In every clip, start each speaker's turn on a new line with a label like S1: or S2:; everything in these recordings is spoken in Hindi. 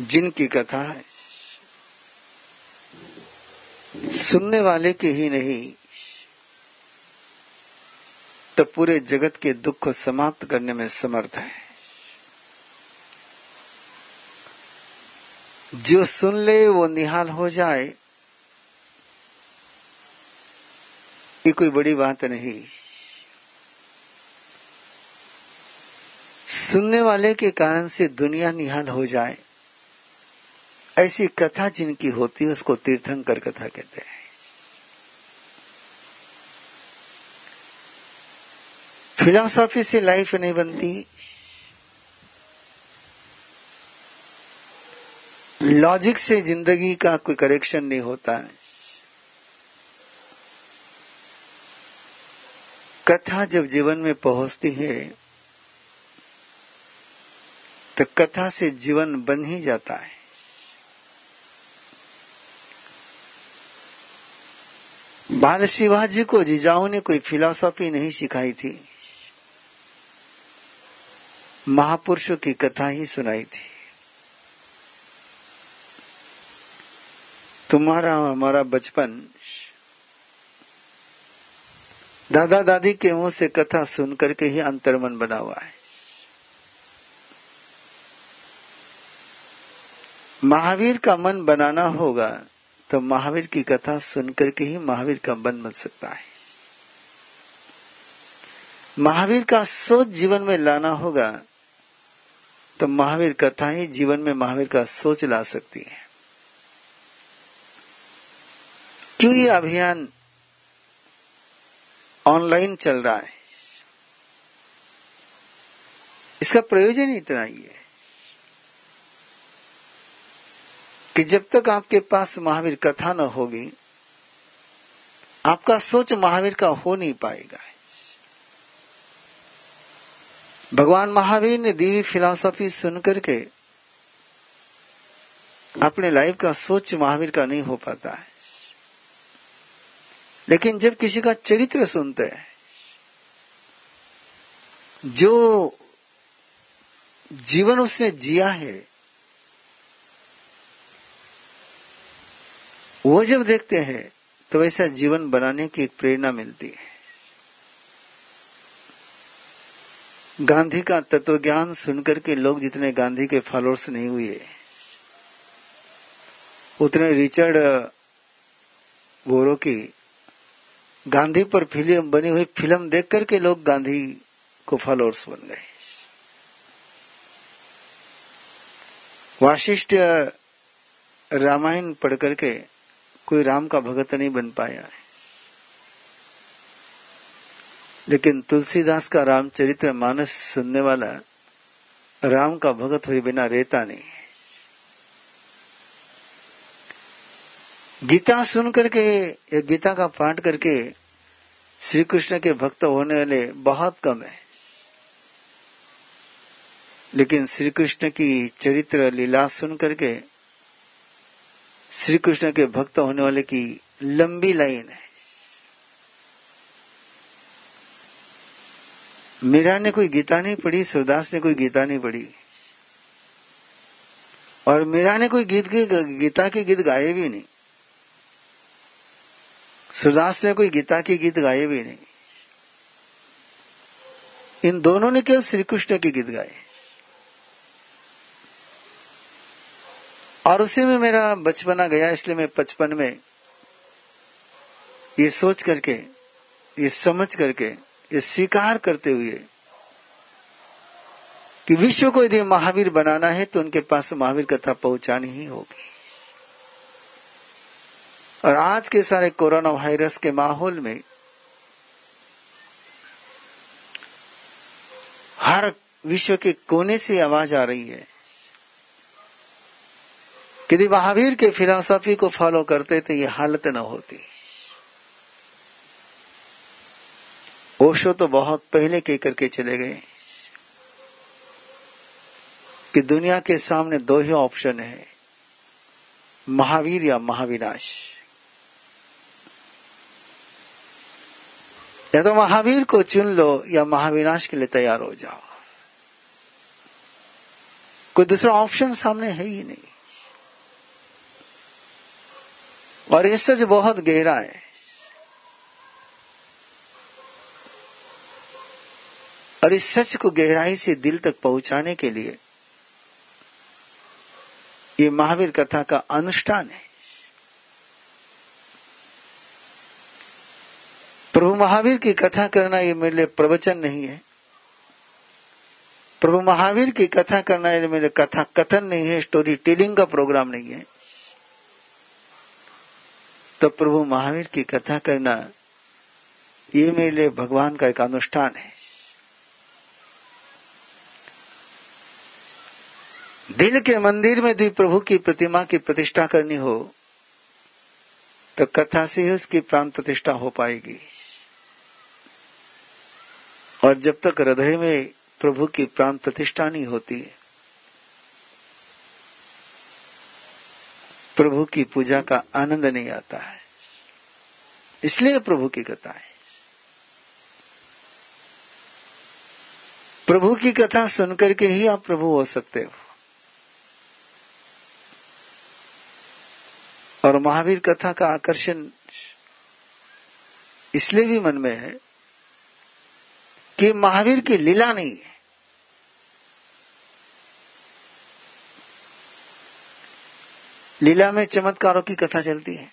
S1: जिनकी कथा है सुनने वाले की ही नहीं तो पूरे जगत के दुख को समाप्त करने में समर्थ है। जो सुन ले, वो निहाल हो जाए, ये कोई बड़ी बात नहीं। सुनने वाले के कारण से दुनिया निहाल हो जाए। ऐसी कथा जिनकी होती है, उसको तीर्थंकर कथा कहते हैं। फिलोसॉफी से लाइफ नहीं बनती। लॉजिक से ज़िंदगी का कोई करेक्शन नहीं होता। है कथा जब जीवन में पहुँचती है तो कथा से जीवन बन ही जाता है। बाल शिवाजी को जिजाऊ ने कोई फिलॉसफी नहीं सिखाई थी। महापुरुषों की कथा ही सुनाई थी। तुम्हारा हमारा बचपन। दादा दादी के मुँह से कथा सुन करके ही अंतर्मन बना हुआ है। महावीर का मन बनाना होगा। तो महावीर की कथा सुन करके ही महावीर का मन बन सकता है। महावीर का सोच जीवन में लाना होगा तो महावीर कथा ही जीवन में महावीर का सोच ला सकती है। क्यों ये अभियान ऑनलाइन चल रहा है? इसका प्रयोजन इतना ही है। कि जब तक आपके पास महावीर कथा न होगी, आपका सोच महावीर का हो नहीं पाएगा। भगवान महावीर ने दी फिलॉसफी सुन करके अपने लाइफ का सोच महावीर का नहीं हो पाता है। लेकिन जब किसी का चरित्र सुनते हैं, जो जीवन उसने जिया है वो जब देखते हैं तो वैसा जीवन बनाने की एक प्रेरणा मिलती है। गांधी का तत्व ज्ञान सुनकर के लोग जितने गांधी के फॉलोअर्स नहीं हुए, उतने रिचर्ड, बोरो की गांधी पर फ़िल्म, बनी हुई फ़िल्म देख करके लोग गांधी को फॉलोअर्स बन गए। वाशिष्ठ, रामायण पढ़ करके कोई राम का भगत नहीं बन पाया है। लेकिन तुलसीदास का रामचरित्र मानस सुनने वाला राम का भगत हुए बिना रहता नहीं गीता सुन करके, या गीता का पाठ करके श्री कृष्ण के भक्त होने वाले बहुत कम है। लेकिन श्री कृष्ण की चरित्र लीला सुन करके श्री कृष्ण के भक्त होने वाले की लंबी लाइन है। मीरा ने कोई गीता नहीं पढ़ी शिवदास ने कोई गीता नहीं पढ़ी। और मीरा ने कोई गीत की, गीता के गीत गाए भी नहीं। सुरदास ने कोई गीता के गीत गाए भी नहीं। इन दोनों ने केवल श्री कृष्ण के गीत गाए। और उसी में मेरा बचपना गया, इसलिए मैं बचपन में ये सोच करके, ये समझ करके, ये स्वीकार करते हुए कि विश्व को यदि महावीर बनाना है तो उनके पास महावीर कथा पहुंचानी ही होगी। और आज के सारे कोरोना वायरस के माहौल में हर विश्व के कोने से आवाज़ आ रही है यदि महावीर के फिलोसॉफी को फॉलो करते तो ये हालत न होती। ओशो तो बहुत पहले कह करके चले गए। कि दुनिया के सामने दो ही ऑप्शन है, महावीर या महाविनाश। या तो महावीर को चुन लो या महाविनाश के लिए तैयार हो जाओ। कोई दूसरा ऑप्शन सामने है ही नहीं। और ये सच बहुत गहरा है। और इस सच को गहराई से दिल तक पहुँचाने के लिए ये महावीर कथा का अनुष्ठान है। प्रभु महावीर की कथा करना ये मेरे लिए प्रवचन नहीं है। प्रभु महावीर की कथा करना ये मेरे कथा कथन नहीं है स्टोरी टेलिंग का प्रोग्राम नहीं है। तो प्रभु महावीर की कथा करना ये मेरे लिए भगवान का एक अनुष्ठान है। दिल के मंदिर में यदि प्रभु की प्रतिमा की प्रतिष्ठा करनी हो तो कथा से ही उसकी प्राण प्रतिष्ठा हो पाएगी। और जब तक हृदय में प्रभु की प्राण प्रतिष्ठा नहीं होती है प्रभु की पूजा का आनंद नहीं आता है। इसलिए प्रभु की कथा है। प्रभु की कथा सुनकर के ही आप प्रभु हो सकते हो। और महावीर कथा का आकर्षण इसलिए भी मन में है कि महावीर की लीला नहीं है। लीला में चमत्कारों की कथा चलती है।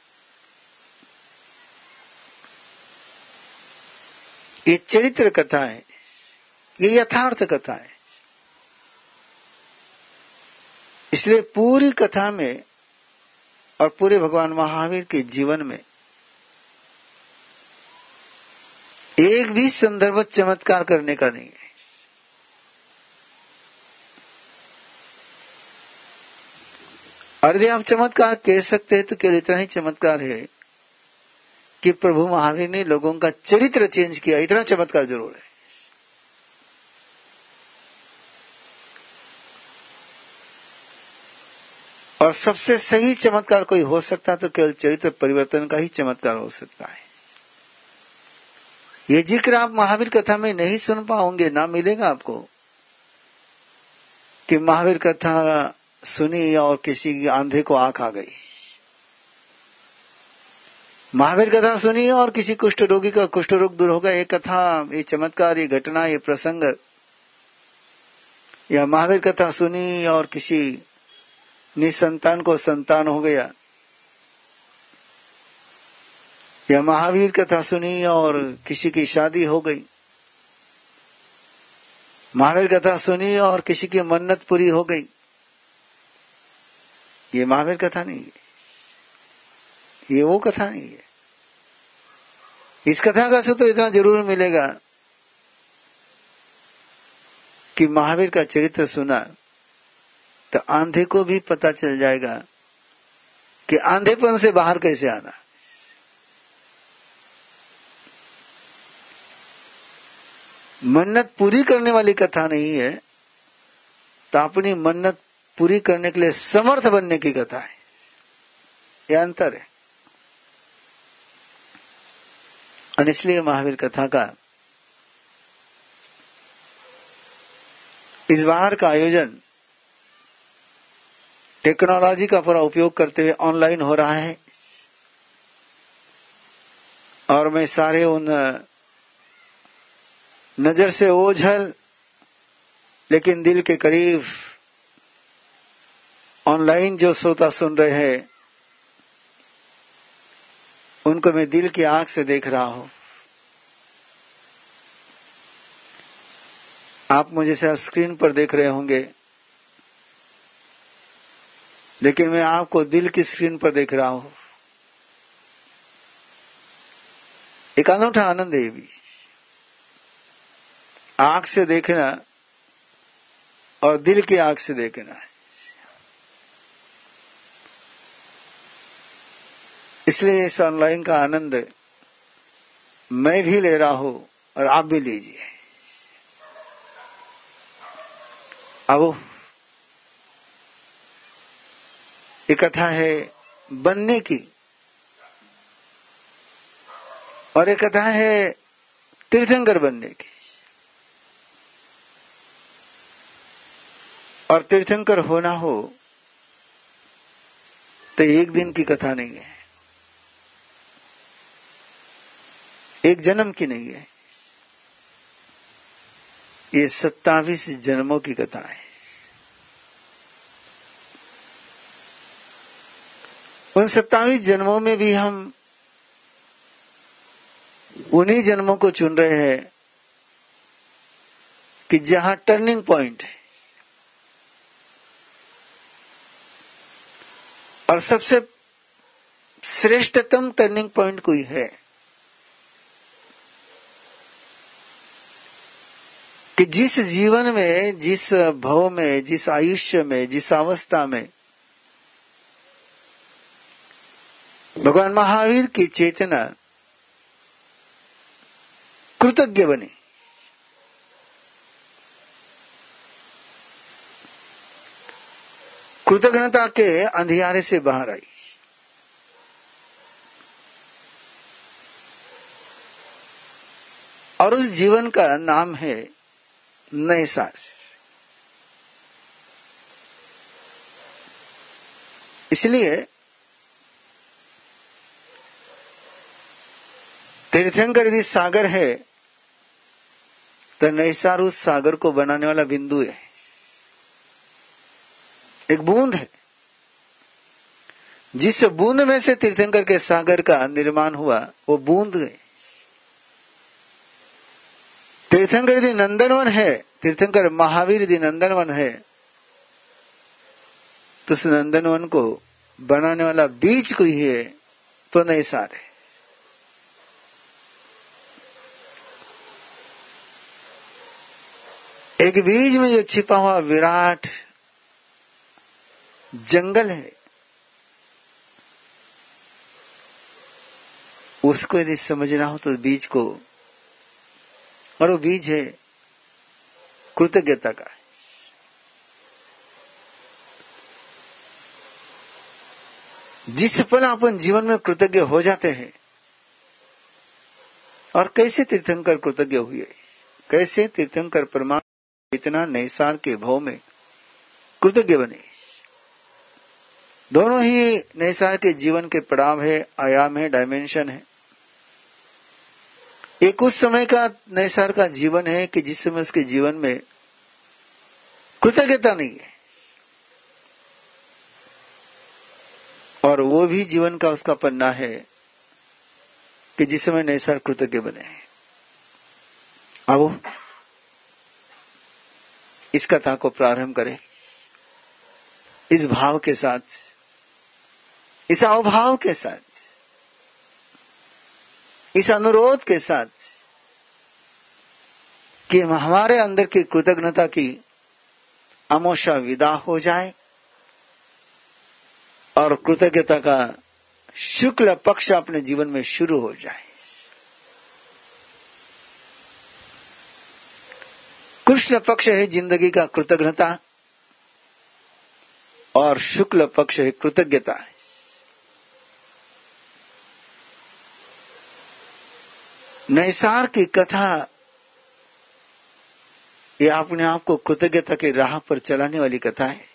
S1: ये चरित्र कथा है। ये यथार्थ कथा है। इसलिए पूरी कथा में और पूरे भगवान महावीर के जीवन में एक भी संदर्भ चमत्कार करने का नहीं और यदि आप चमत्कार कह सकते हैं तो केवल इतना ही चमत्कार है कि प्रभु महावीर ने लोगों का चरित्र चेंज किया। इतना चमत्कार ज़रूर है। और सबसे सही चमत्कार कोई हो सकता है तो केवल चरित्र परिवर्तन का ही चमत्कार हो सकता है। ये ज़िक्र आप महावीर कथा में नहीं सुन पाओगे, ना मिलेगा आपको कि महावीर कथा सुनी और किसी की आंधे को आँख आ गई। महावीर कथा सुनी और किसी कुष्ठ रोगी का कुष्ठ रोग दूर होगा ये कथा, ये चमत्कार, ये घटना, ये प्रसंग या महावीर कथा सुनी और किसी निसंतान को संतान हो गया। या महावीर कथा सुनी और किसी की शादी हो गई। महावीर कथा सुनी और किसी की मन्नत पूरी हो गई। ये महावीर कथा नहीं है। ये वो कथा नहीं है। इस कथा का सूत्र इतना ज़रूर मिलेगा कि महावीर का चरित्र सुना तो आंधे को भी पता चल जाएगा कि आंधेपन से बाहर कैसे आना। मन्नत पूरी करने वाली कथा नहीं है तो अपनी मन्नत पूरी करने के लिए समर्थ बनने की कथा है। यह अंतर है। और इसलिए महावीर कथा का इस बार का आयोजन टेक्नोलॉजी का पूरा उपयोग करते हुए ऑनलाइन हो रहा है। और मैं सारे उन नज़र से ओझल, लेकिन दिल के करीब ऑनलाइन जो श्रोता सुन रहे हैं, उनको मैं दिल की आँख से देख रहा हूँ। आप मुझे शायद स्क्रीन पर देख रहे होंगे, लेकिन मैं आपको दिल की स्क्रीन पर देख रहा हूँ। एक अनूठा आनंद है भी। आँख से देखना और दिल की आँख से देखना। है इसलिए इस ऑनलाइन का आनंद मैं भी ले रहा हूँ और आप भी लीजिए। अब एक कथा है बनने की और एक कथा है तीर्थंकर बनने की। और तीर्थंकर होना हो तो एक दिन की कथा नहीं है। एक जन्म की नहीं है। ये सत्तावीस जन्मों की कथा है। उन सत्तावीस जन्मों में भी हम उन्हीं जन्मों को चुन रहे हैं कि जहाँ टर्निंग पॉइंट है। और सबसे श्रेष्ठतम टर्निंग पॉइंट कोई है। कि जिस जीवन में, जिस भव में, जिस आयुष्य में, जिस अवस्था में, भगवान महावीर की चेतना कृतज्ञ बनी। कृतज्ञता के अंधियारे से बाहर आई। और उस जीवन का नाम है नए सार। इसलिए तीर्थंकर यदि सागर है तो नैसार उस सागर को बनाने वाला बिंदु है। एक बूंद है। जिस बूंद में से तीर्थंकर के सागर का निर्माण हुआ, वो बूंद है। तीर्थंकर यदि नंदनवन है, तीर्थंकर महावीर यदि नंदनवन है। तो उस नंदनवन को बनाने वाला बीज कोई है तो नहीं सारे एक बीज में जो छिपा हुआ विराट जंगल है, उसको यदि समझना हो तो बीज को और वो बीज है, कृतज्ञता का जिस पल अपन जीवन में कृतज्ञ हो जाते हैं, और कैसे तीर्थंकर कृतज्ञ हुए, कैसे तीर्थंकर परमात्मा इतना नैसार के भाव में कृतज्ञ बने। दोनों ही नैसार के जीवन के पड़ाव है, आयाम है डायमेंशन है। एक उस समय का नैसार का जीवन है कि जिस समय उसके जीवन में कृतज्ञता नहीं है। और वो भी जीवन का उसका पन्ना है कि जिस समय नैसार कृतज्ञ बने हैं। अब इस कथा को प्रारंभ करें। इस भाव के साथ, इस अवभाव के साथ इस अनुरोध के साथ कि हमारे अंदर की कृतज्ञता की अमोशा विदा हो जाए और कृतज्ञता का शुक्ल पक्ष अपने जीवन में शुरू हो जाए। कृष्ण पक्ष है ज़िंदगी का कृतज्ञता और शुक्ल पक्ष है कृतज्ञता। है नैसार की कथा ये अपने आप को कृतज्ञता की राह पर चलाने वाली कथा है।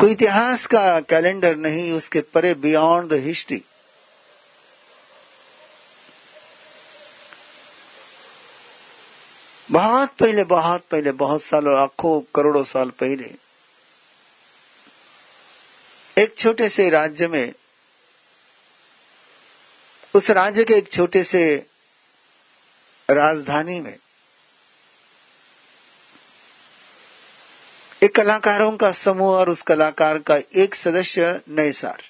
S1: कोई इतिहास का कैलेंडर नहीं, उसके परे बियॉन्ड द हिस्ट्री बहुत पहले बहुत पहले, बहुत सालों लाखों करोड़ों साल पहले, एक छोटे से राज्य में उस राज्य के एक छोटे से राजधानी में एक कलाकारों का समूह और उस कलाकार का एक सदस्य नए सार।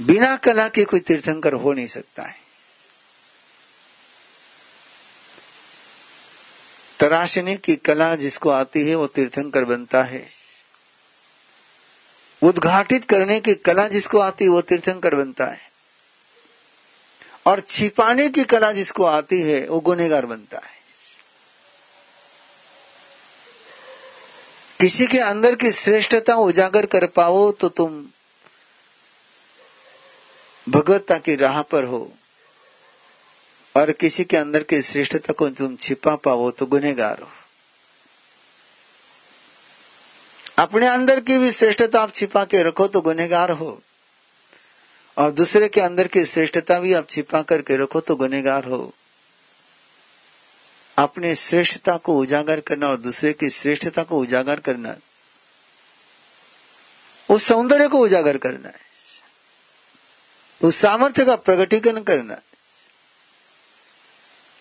S1: बिना कला के कोई तीर्थंकर हो नहीं सकता है। तराशने की कला जिसको आती है, वो तीर्थंकर बनता है। उद्घाटित करने की कला जिसको आती है, वो तीर्थंकर बनता है। और छिपाने की कला जिसको आती है, वो गुनेगार बनता है। किसी के अंदर की श्रेष्ठता उजागर कर पाओ तो तुम भगवत्ता की राह पर हो। और किसी के अंदर की श्रेष्ठता को तुम छिपा पाओ तो गुनेगार हो। अपने अंदर की भी श्रेष्ठता आप छिपा के रखो तो गुनेगार हो। और दूसरे के अंदर की श्रेष्ठता भी आप छिपा करके रखो तो गुनेगार हो। अपने श्रेष्ठता को उजागर करना और दूसरे की श्रेष्ठता को उजागर करना, उस सौंदर्य को उजागर करना है उस सामर्थ्य का प्रगटीकरण करना।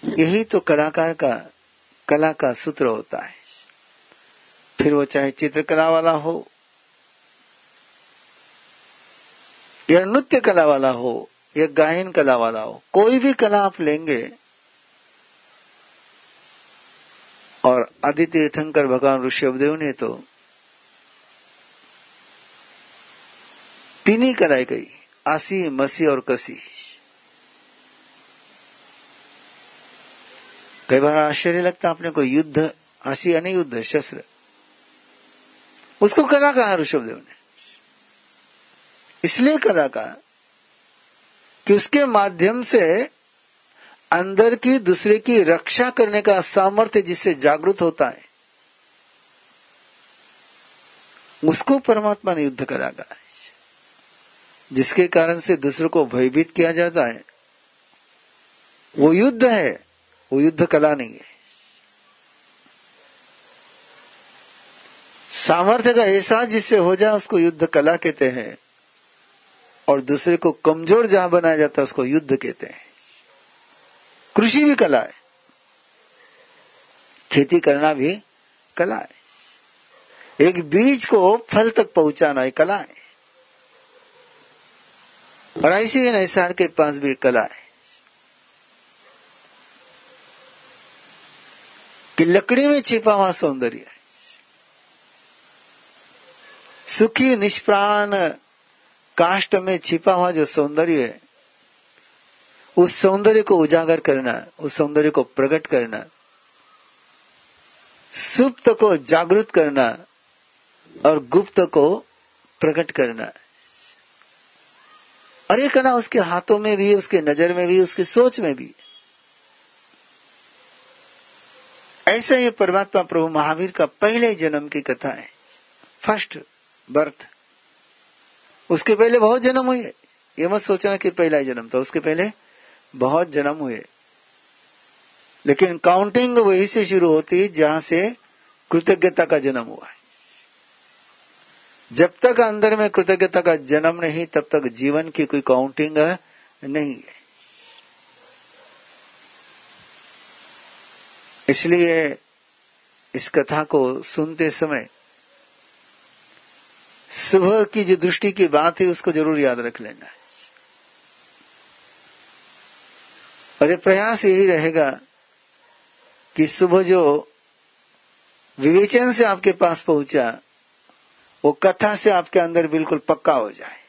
S1: यही तो कलाकार का, कला का सूत्र होता है। फिर वो चाहे चित्रकला वाला हो या नृत्य कला वाला हो या गायन कला वाला हो, कोई भी कला आप लेंगे और आदि तीर्थंकर भगवान ऋषभदेव ने तो तीन ही कलाई गई आसी, मसी और कसी। कई बार आश्चर्य लगता अपने को युद्ध, आसी यानी युद्ध, शस्त्र। उसको कला कहा ऋषभदेव ने इसलिए कला कहा कि उसके माध्यम से अंदर की दूसरे की रक्षा करने का सामर्थ्य जिससे जागृत होता है, उसको परमात्मा ने युद्ध करा कहा जिसके कारण से दूसरे को भयभीत किया जाता है। वो युद्ध है, वो युद्ध कला नहीं है। सामर्थ्य का एहसास जिससे हो जाए उसको युद्ध कला कहते हैं। और दूसरे को कमज़ोर जहाँ बनाया जाता है उसको युद्ध कहते हैं। कृषि भी कला है। खेती करना भी कला है। एक बीज को फल तक पहुंचाना एक कला है। और ऐसे ही निसार के पास भी कला है। कि लकड़ी में छिपा हुआ सौंदर्य। सुखी निष्प्राण काष्ट में छिपा हुआ जो सौंदर्य है, उस सौंदर्य को उजागर करना, उस सौंदर्य को प्रकट करना, सुप्त को जागृत करना और गुप्त को प्रकट करना। और ये करना उसके हाथों में भी, उसके नज़र में भी, उसकी सोच में भी। ऐसा ये परमात्मा प्रभु महावीर का पहले जन्म की कथा है। First birth. उसके पहले बहुत जन्म हुए। ये मत सोचना कि पहला ही जन्म था, उसके पहले बहुत जन्म हुए। लेकिन काउंटिंग वही से शुरू होती है जहाँ से कृतज्ञता का जन्म हुआ है। जब तक अंदर में कृतज्ञता का जन्म नहीं, तब तक जीवन की कोई काउंटिंग नहीं है। इसलिए इस कथा को सुनते समय सुबह की जो दृष्टि की बात है, उसको ज़रूर याद रख लेना है। और ये प्रयास यही रहेगा कि सुबह जो विवेचन से आपके पास पहुँचा, वो कथा से आपके अंदर बिल्कुल पक्का हो जाए।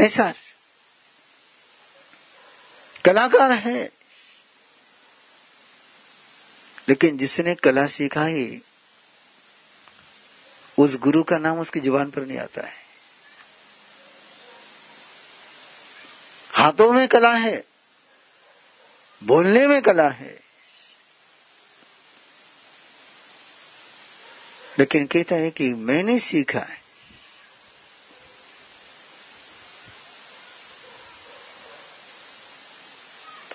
S1: ऐसा कलाकार है। लेकिन जिसने कला सिखाई उस गुरु का नाम उसकी ज़ुबान पर नहीं आता है। हाथों में कला है, बोलने में कला है। लेकिन कहता है कि मैंने सीखा है।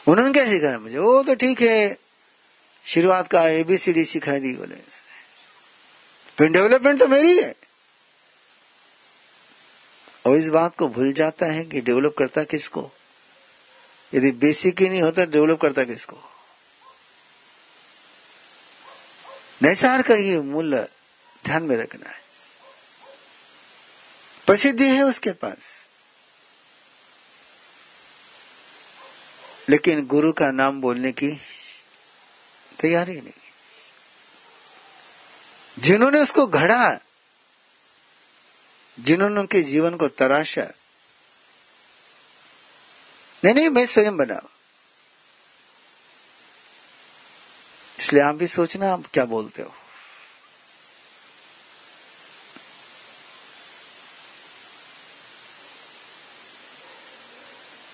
S1: उन्होंने क्या सिखाया मुझे? वो तो ठीक है। शुरुआत का एबीसीडी सिखा दी बोले। फिर डेवलपमेंट तो मेरी है। और इस बात को भूल जाता है कि डेवलप करता किसको? यदि बेसिक ही नहीं होता डेवलप करता किसको? नैसार का ये मूल्य ध्यान में रखना है। प्रसिद्धि है उसके पास। लेकिन गुरु का नाम बोलने की तैयारी नहीं। जिन्होंने उसको घड़ा, जिन्होंने उनके जीवन को तराशा। नहीं नहीं, मैं स्वयं बना इसलिए आप भी सोचना, आप क्या बोलते हो?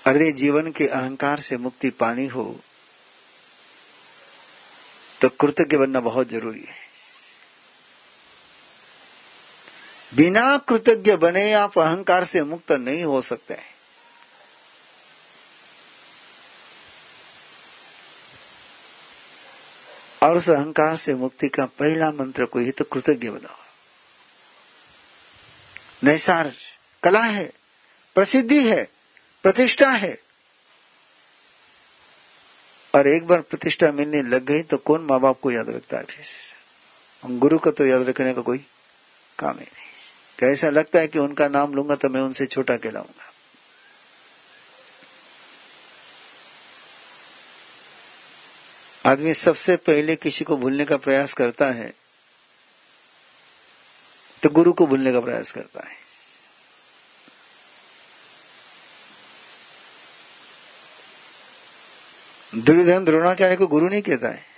S1: अरे, जीवन के अहंकार से मुक्ति पानी हो तो कृतज्ञ बनना बहुत ज़रूरी है। बिना कृतज्ञ बने आप अहंकार से मुक्त नहीं हो सकते। हैं और उस अहंकार से मुक्ति का पहला मंत्र कोई है तो कृतज्ञ बनाओ नैसार, कला है, प्रसिद्धि है, प्रतिष्ठा है। और एक बार प्रतिष्ठा मिलने लग गई तो कौन माँ बाप को याद रखता है फिर? गुरु का तो याद रखने का कोई काम ही नहीं। कैसा लगता है कि उनका नाम लूँगा तो मैं उनसे छोटा कहलाऊँगा। आदमी सबसे पहले किसी को भूलने का प्रयास करता है तो गुरु को भूलने का प्रयास करता है। दुर्योधन द्रोणाचार्य को गुरु नहीं कहता है।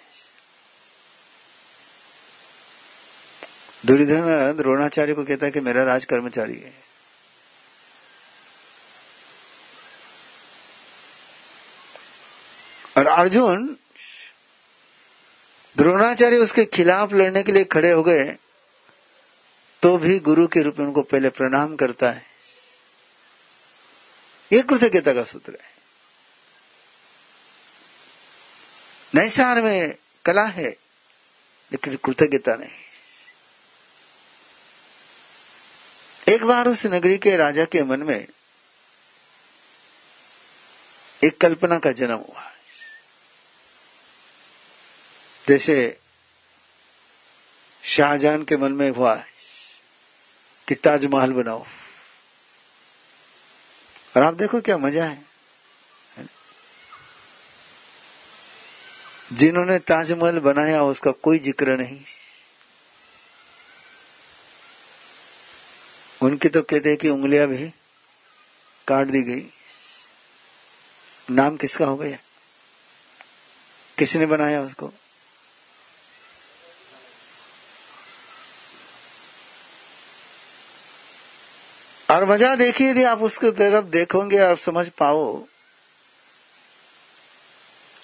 S1: दुर्योधन द्रोणाचार्य को कहता है कि मेरा राज कर्मचारी है। और अर्जुन द्रोणाचार्य उसके खिलाफ लड़ने के लिए खड़े हो गए तो भी गुरु के रूप में उनको पहले प्रणाम करता है। ये कृतज्ञता का सूत्र है। नैसार में कला है, लेकिन कृतज्ञता नहीं। एक बार उस नगरी के राजा के मन में एक कल्पना का जन्म हुआ। जैसे शाहजहां के मन में हुआ कि ताजमहल बनाओ। और आप देखो क्या मज़ा है। जिन्होंने ताजमहल बनाया, उसका कोई ज़िक्र नहीं। उनकी तो कहते हैं कि उंगलियाँ भी काट दी गई। नाम किसका हो गया किसने बनाया उसको? और मज़ा देखिए यदि आप उसके तरफ़ देखोगे और समझ पाओ।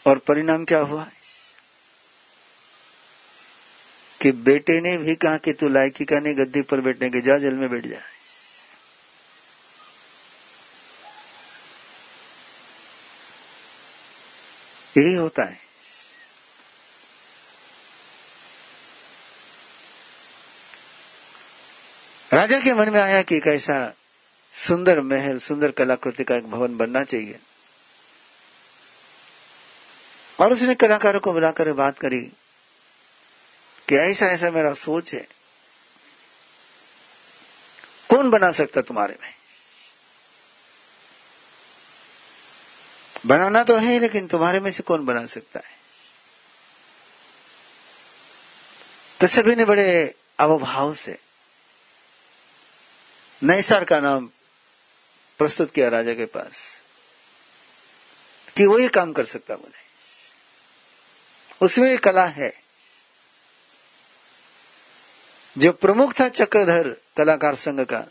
S1: और परिणाम क्या हुआ? कि बेटे ने भी कहा कि तू लायकी का नहीं, गद्दी पर बैठने के जा, जल में बैठ जा। यही होता है। राजा के मन में आया कि एक ऐसा सुंदर महल, सुंदर कलाकृति का एक भवन बनना चाहिए। और उसने कलाकारों को बुलाकर बात करी। कि ऐसा ऐसा मेरा सोच है। कौन बना सकता तुम्हारे में? बनाना तो है, लेकिन तुम्हारे में से कौन बना सकता है? तो सभी ने बड़े अवभाव से नैसार का नाम प्रस्तुत किया राजा के पास, कि वो ये काम कर सकता बोले उसमें कला है। जो प्रमुख था चक्रधर कलाकार संघ का,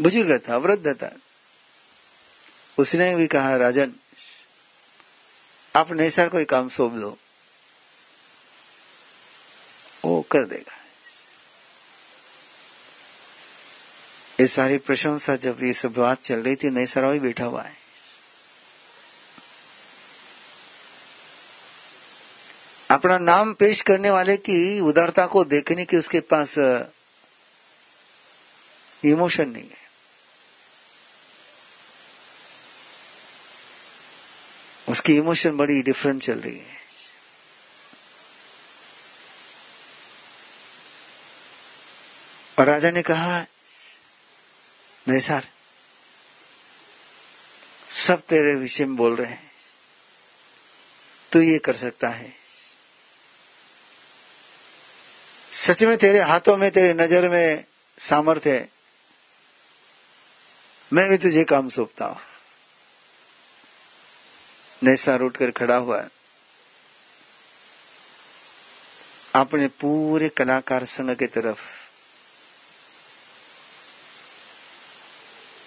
S1: बुज़ुर्ग था, वृद्ध था, उसने भी कहा, राजन, आप नैसार कोई काम सौंप दो। वो कर देगा। ये सारी प्रशंसा जब ये सब बात चल रही थी, नैसरा ही बैठा हुआ है। अपना नाम पेश करने वाले की उदारता को देखने की उसके पास इमोशन नहीं है। उसकी इमोशन बड़ी डिफरेंट चल रही है। और राजा ने कहा, नहीं सर, सब तेरे विषय में बोल रहे हैं। तू ये कर सकता है। सच में तेरे हाथों में, तेरे नज़र में सामर्थ्य है। मैं भी तुझे काम सौंपता हूँ। नैसार उठकर खड़ा हुआ अपने पूरे कलाकार संघ की तरफ़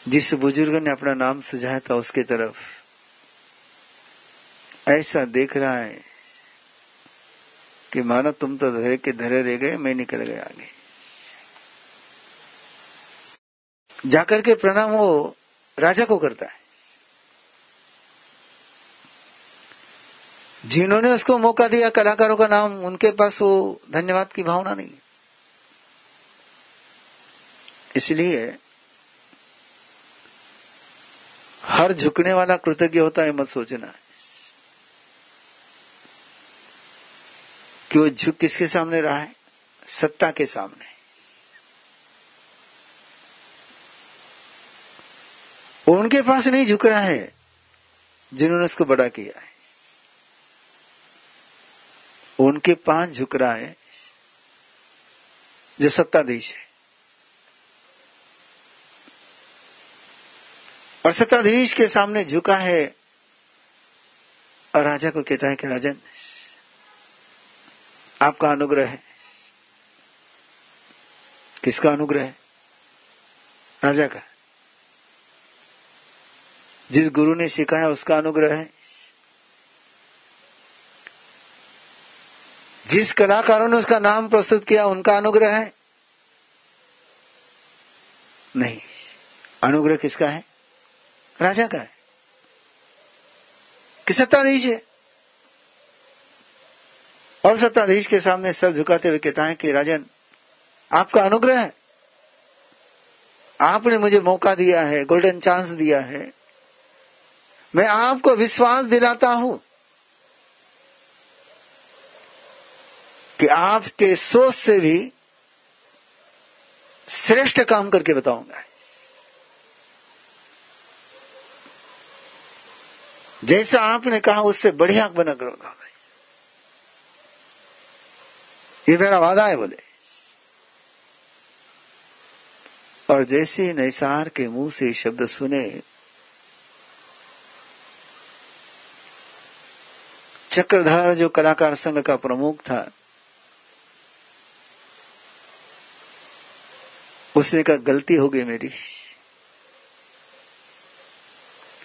S1: जिस बुज़ुर्ग ने अपना नाम सुझाया था, उसके तरफ़ ऐसा देख रहा है कि मानो तुम तो धरे के धरे रह गए, मैं निकल गया आगे। जाकर के प्रणाम वो राजा को करता है। जिन्होंने उसको मौका दिया, कलाकारों का नाम, उनके पास वो धन्यवाद की भावना नहीं। इसलिए हर झुकने वाला कृतज्ञ होता है, मत सोचना। कि वो झुक किसके सामने रहा है? सत्ता के सामने। वो उनके पास नहीं झुक रहा है, जिन्होंने उसको बड़ा किया है। उनके पास झुक रहा है, जो सत्ताधीश है। और सत्ताधीश के सामने झुका है, और राजा को कहता है कि राजन आपका अनुग्रह है। किसका अनुग्रह है? राजा का। जिस गुरु ने सिखाया उसका अनुग्रह है। जिस कलाकारों ने उसका नाम प्रस्तुत किया, उनका अनुग्रह है। नहीं, अनुग्रह किसका है? राजा का है। कि सत्ताधीश है और सत्ताधीश के सामने सर झुकाते हुए कहता है कि, राजन, आपका अनुग्रह है। आपने मुझे मौका दिया है गोल्डन चांस दिया है। मैं आपको विश्वास दिलाता हूँ कि आपके सोच से भी श्रेष्ठ काम करके बताऊँगा। जैसा आपने कहा, उससे बढ़िया बना करूँगा। ये मेरा वादा है बोले। और जैसे नैसार के मुँह से शब्द सुने, चक्रधर जो कलाकार संघ का प्रमुख था, उसने कहा, गलती हो गई मेरी,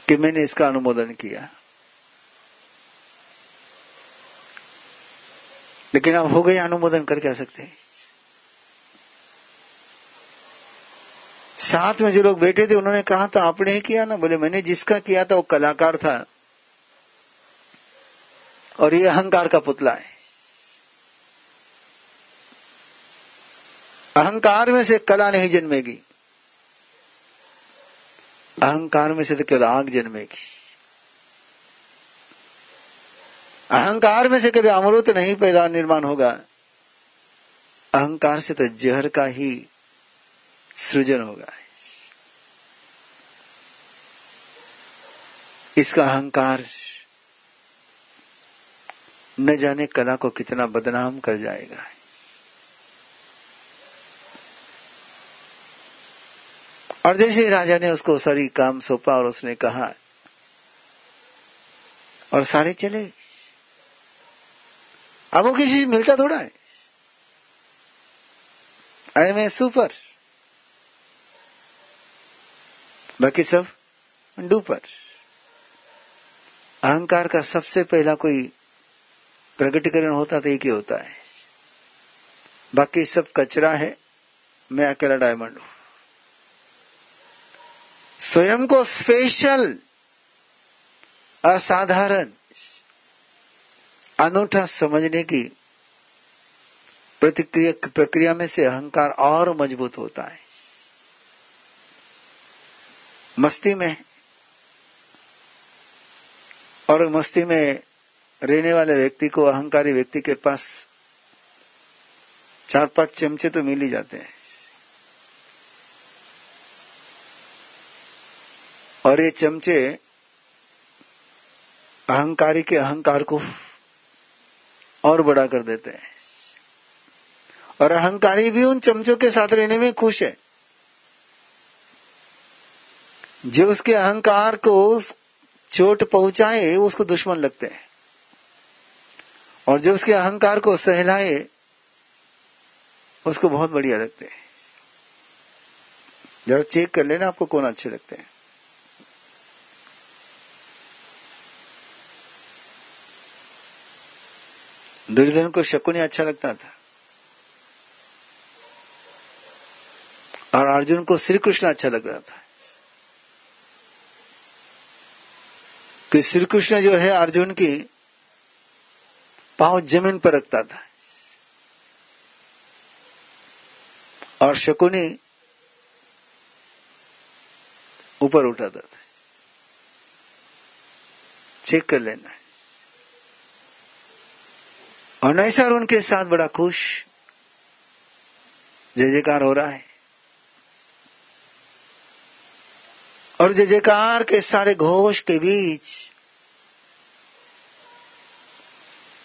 S1: कि मैंने इसका अनुमोदन किया। लेकिन अब हो गया अनुमोदन कर क्या सकते हैं? साथ में जो लोग बैठे थे, उन्होंने कहा था आपने ही किया ना? बोले, मैंने जिसका किया था, वो कलाकार था। और ये अहंकार का पुतला है। अहंकार में से कला नहीं जन्मेगी। अहंकार में से तो केवल आग जन्मेगी। अहंकार में से कभी अमृत नहीं पैदा निर्माण होगा। अहंकार से तो जहर का ही सृजन होगा। इसका अहंकार न जाने कला को कितना बदनाम कर जाएगा। और जैसे राजा ने उसको सारी काम सौंपा और उसने कहा, और सारे चले। अब वो किसी से मिलता थोड़ा है। आई एम ए सुपर बाकी सब डूपर अहंकार का सबसे पहला कोई प्रकटीकरण होता तो एक ही होता है। बाकी सब कचरा है, मैं अकेला डायमंड हूँ। स्वयं को स्पेशल असाधारण। अनूठा समझने की प्रतिक्रिया, प्रक्रिया में से अहंकार और मज़बूत होता है। मस्ती में और मस्ती में रहने वाले व्यक्ति को, अहंकारी व्यक्ति के पास चार पाँच चमचे तो मिल ही जाते हैं। और ये चमचे अहंकारी के अहंकार को और बड़ा कर देते हैं। और अहंकारी भी उन चमचों के साथ रहने में खुश है। जो उसके अहंकार को चोट पहुँचाए, उसको दुश्मन लगते हैं। और जो उसके अहंकार को सहलाए, उसको बहुत बढ़िया लगते हैं। जरा चेक कर लेना आपको कौन अच्छे लगते हैं। दुर्योधन को शकुनी अच्छा लगता था। और अर्जुन को श्री कृष्ण अच्छा लग रहा था। कि श्री कृष्ण जो है अर्जुन की पाँव ज़मीन पर रखता था। और शकुनी ऊपर उठाता था। चेक कर लेना और नैसर उनके साथ बड़ा खुश। जय जयकार हो रहा है। और जय जयकार के सारे घोष के बीच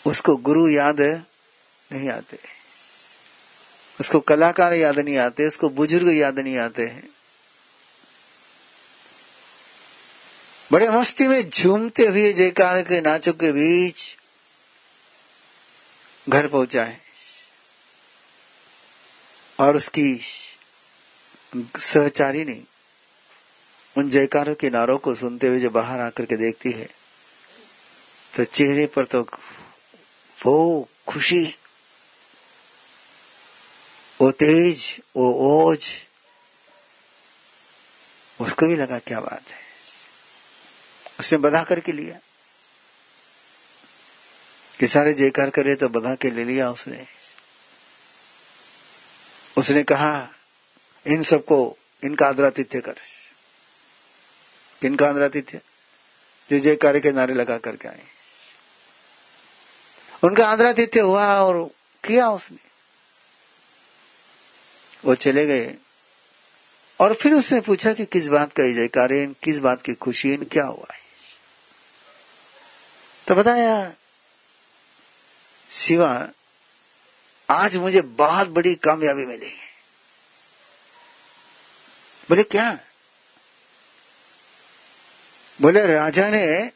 S1: उसको गुरु याद नहीं आते। उसको कलाकार याद नहीं आते, उसको बुज़ुर्ग याद नहीं आते हैं। बड़े मस्ती में झूमते हुए जयकार के नाचों के बीच घर पहुँचा है और उसकी सहचारी ने उन जयकारों के नारों को सुनते हुए जो बाहर आकर के देखती है तो चेहरे पर तो वो खुशी, वो तेज, वो ओज, उसको भी लगा क्या बात है। उसने बधा करके लिया। कि सारे जयकार करे तो बधा के ले लिया उसने। उसने कहा, इन सबको इनका आदरातिथ्य कर। किनका आदरातिथ्य? जो जयकार के नारे लगा करके आए। उनका आदरातिथ्य हुआ और किया उसने। वो चले गए। और फिर उसने पूछा कि किस बात का जयकार किस बात की खुशी इन क्या हुआ है? तो बताया शिवा, आज मुझे बहुत बड़ी कामयाबी मिली है। बोले, क्या? बोले, राजा ने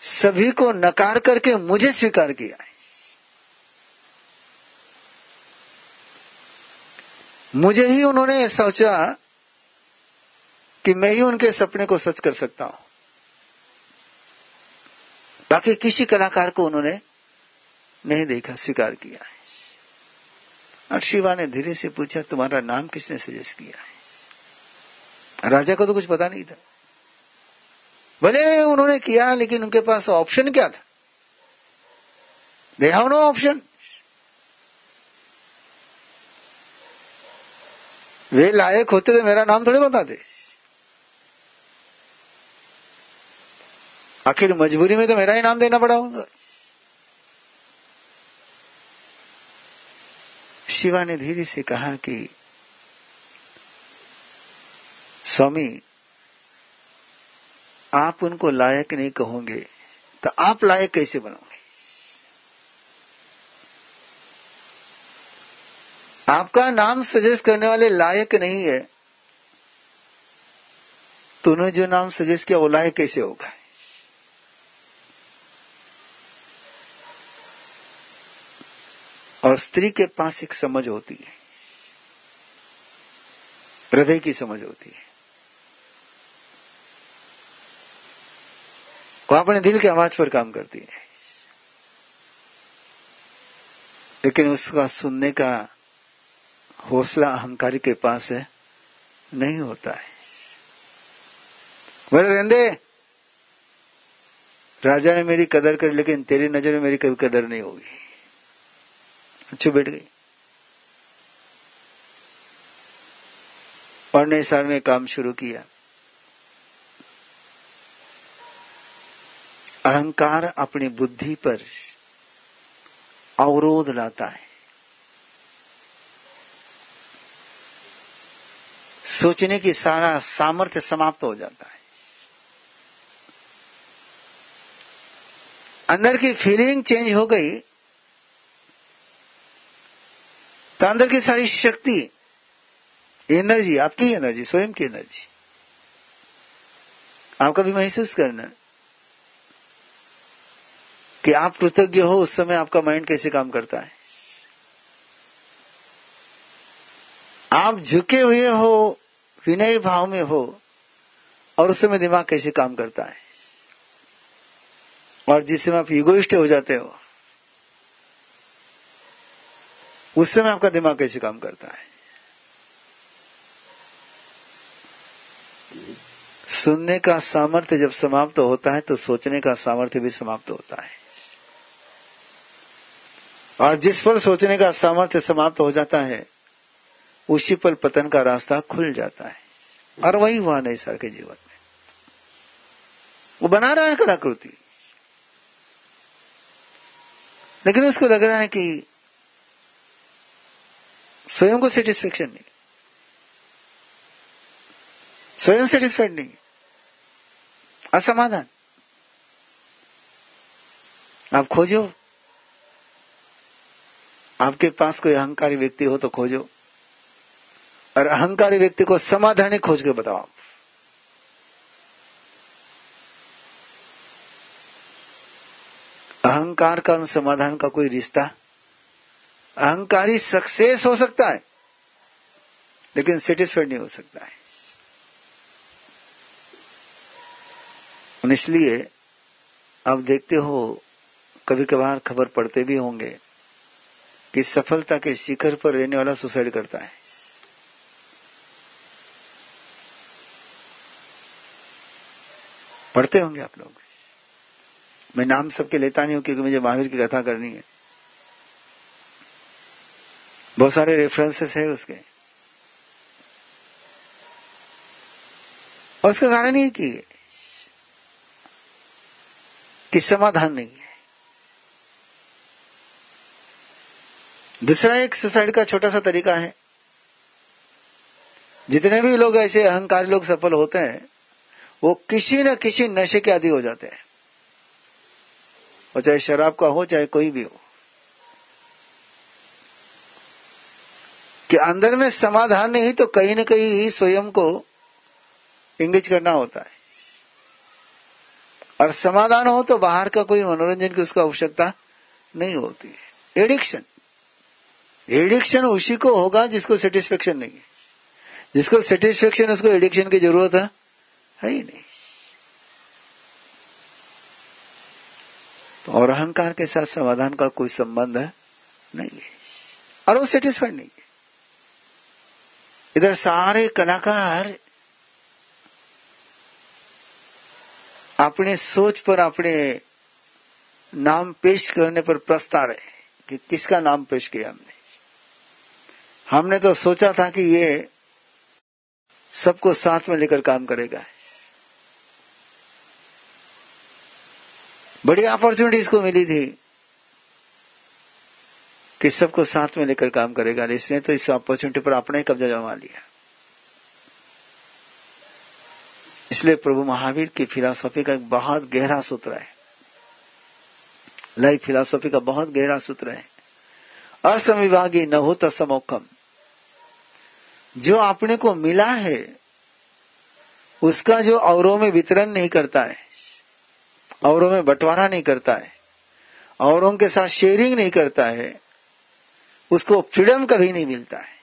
S1: सभी को नकार करके मुझे स्वीकार किया है। मुझे ही उन्होंने सोचा कि मैं ही उनके सपने को सच कर सकता हूँ। बाकी किसी कलाकार को उन्होंने नहीं देखा, स्वीकार किया है। और शिवा ने धीरे से पूछा, तुम्हारा नाम किसने सजेस्ट किया है? राजा को तो कुछ पता नहीं था। भले उन्होंने किया, लेकिन उनके पास ऑप्शन क्या था? दे हैव नो ऑप्शन वे लायक होते थे मेरा नाम थोड़े बताते आखिर मजबूरी में तो मेरा ही नाम देना पड़ा होगा। शिवा ने धीरे से कहा कि, स्वामी, आप उनको लायक नहीं कहोगे तो आप लायक कैसे बनोगे? आपका नाम सजेस्ट करने वाले लायक नहीं है। तो उन्होंने जो नाम सजेस्ट किया, वो लायक कैसे होगा? और स्त्री के पास एक समझ होती है। हृदय की समझ होती है। वो अपने दिल के आवाज़ पर काम करती है। लेकिन उसका सुनने का हौसला अहंकारी के पास है, नहीं होता है। बोले, रेंदे, राजा ने मेरी कदर करी, लेकिन तेरी नज़र में मेरी कभी कदर नहीं होगी। बैठ गई और नए साल में काम शुरू किया। अहंकार अपनी बुद्धि पर अवरोध लाता है। सोचने की सारा सामर्थ्य समाप्त हो जाता है। अंदर की फीलिंग चेंज हो गई तो अंदर की सारी शक्ति, एनर्जी, आपकी एनर्जी, स्वयं की एनर्जी। आप कभी महसूस करना कि आप कृतज्ञ हो, उस समय आपका माइंड कैसे काम करता है। आप झुके हुए हो, विनय भाव में हो, और उस समय दिमाग कैसे काम करता है। और जिस समय आप इगोइस्ट हो जाते हो उस समय आपका दिमाग कैसे काम करता है? सुनने का सामर्थ्य जब समाप्त तो होता है तो सोचने का सामर्थ्य भी समाप्त तो होता है। और जिस पर सोचने का सामर्थ्य समाप्त तो हो जाता है, उसी पर पतन का रास्ता खुल जाता है। और वही हुआ नहीं सर के जीवन में वो बना रहा है कलाकृति। लेकिन उसको लग रहा है कि स्वयं को सेटिस्फेक्शन नहीं। स्वयं सेटिस्फाइड नहीं। असमाधान। आप खोजो। आपके पास कोई अहंकारी व्यक्ति हो तो खोजो। और अहंकारी व्यक्ति को समाधान ही खोज के बताओ आप। अहंकार का समाधान का कोई रिश्ता अहंकारी सक्सेस हो सकता है, लेकिन सेटिस्फाइड नहीं हो सकता है। इसलिए आप देखते हो कभी कभार खबर पढ़ते भी होंगे कि सफलता के शिखर पर रहने वाला सुसाइड करता है। पढ़ते होंगे आप लोग। मैं नाम सबके लेता नहीं हूँ, क्योंकि मुझे महावीर की कथा करनी है। बहुत सारे रेफरेंसेस है उसके। और उसका कारण ये कि कि समाधान नहीं है। दूसरा एक सुसाइड का छोटा सा तरीका है। जितने भी लोग ऐसे अहंकारी लोग, सफल होते हैं, वो किसी न किसी नशे के आदि हो जाते हैं। और चाहे शराब का हो, चाहे कोई भी हो। कि अंदर में समाधान नहीं तो कहीं न कहीं ही स्वयं को इंगेज करना होता है। और समाधान हो तो बाहर का कोई मनोरंजन की उसका आवश्यकता नहीं होती है। एडिक्शन एडिक्शन उसी को होगा जिसको सेटिस्फेक्शन नहीं है। जिसको सेटिस्फेक्शन उसको एडिक्शन की ज़रूरत है है ही नहीं। तो और अहंकार के साथ समाधान का कोई संबंध है नहीं है। और वो सेटिस्फाइड नहीं। इधर सारे कलाकार अपने सोच पर, अपने नाम पेश करने पर प्रस्ता रहे कि किसका नाम पेश किया हमने। हमने तो सोचा था कि ये सबको साथ में लेकर काम करेगा। बड़ी अपॉर्चुनिटी इसको मिली थी। कि सबको साथ में लेकर काम करेगा इसने तो इस अपॉर्चुनिटी पर अपना ही कब्जा जमा लिया। इसलिए प्रभु महावीर की फिलॉसफी का एक बहुत गहरा सूत्र है। लाइफ फिलॉसफी का बहुत गहरा सूत्र है। असमविभागी न हो तमोखम जो अपने को मिला है, उसका जो औरों में वितरण नहीं करता है, औरों में बंटवारा नहीं करता है, औरों के साथ शेयरिंग नहीं करता है उसको फ्रीडम कभी नहीं मिलता है।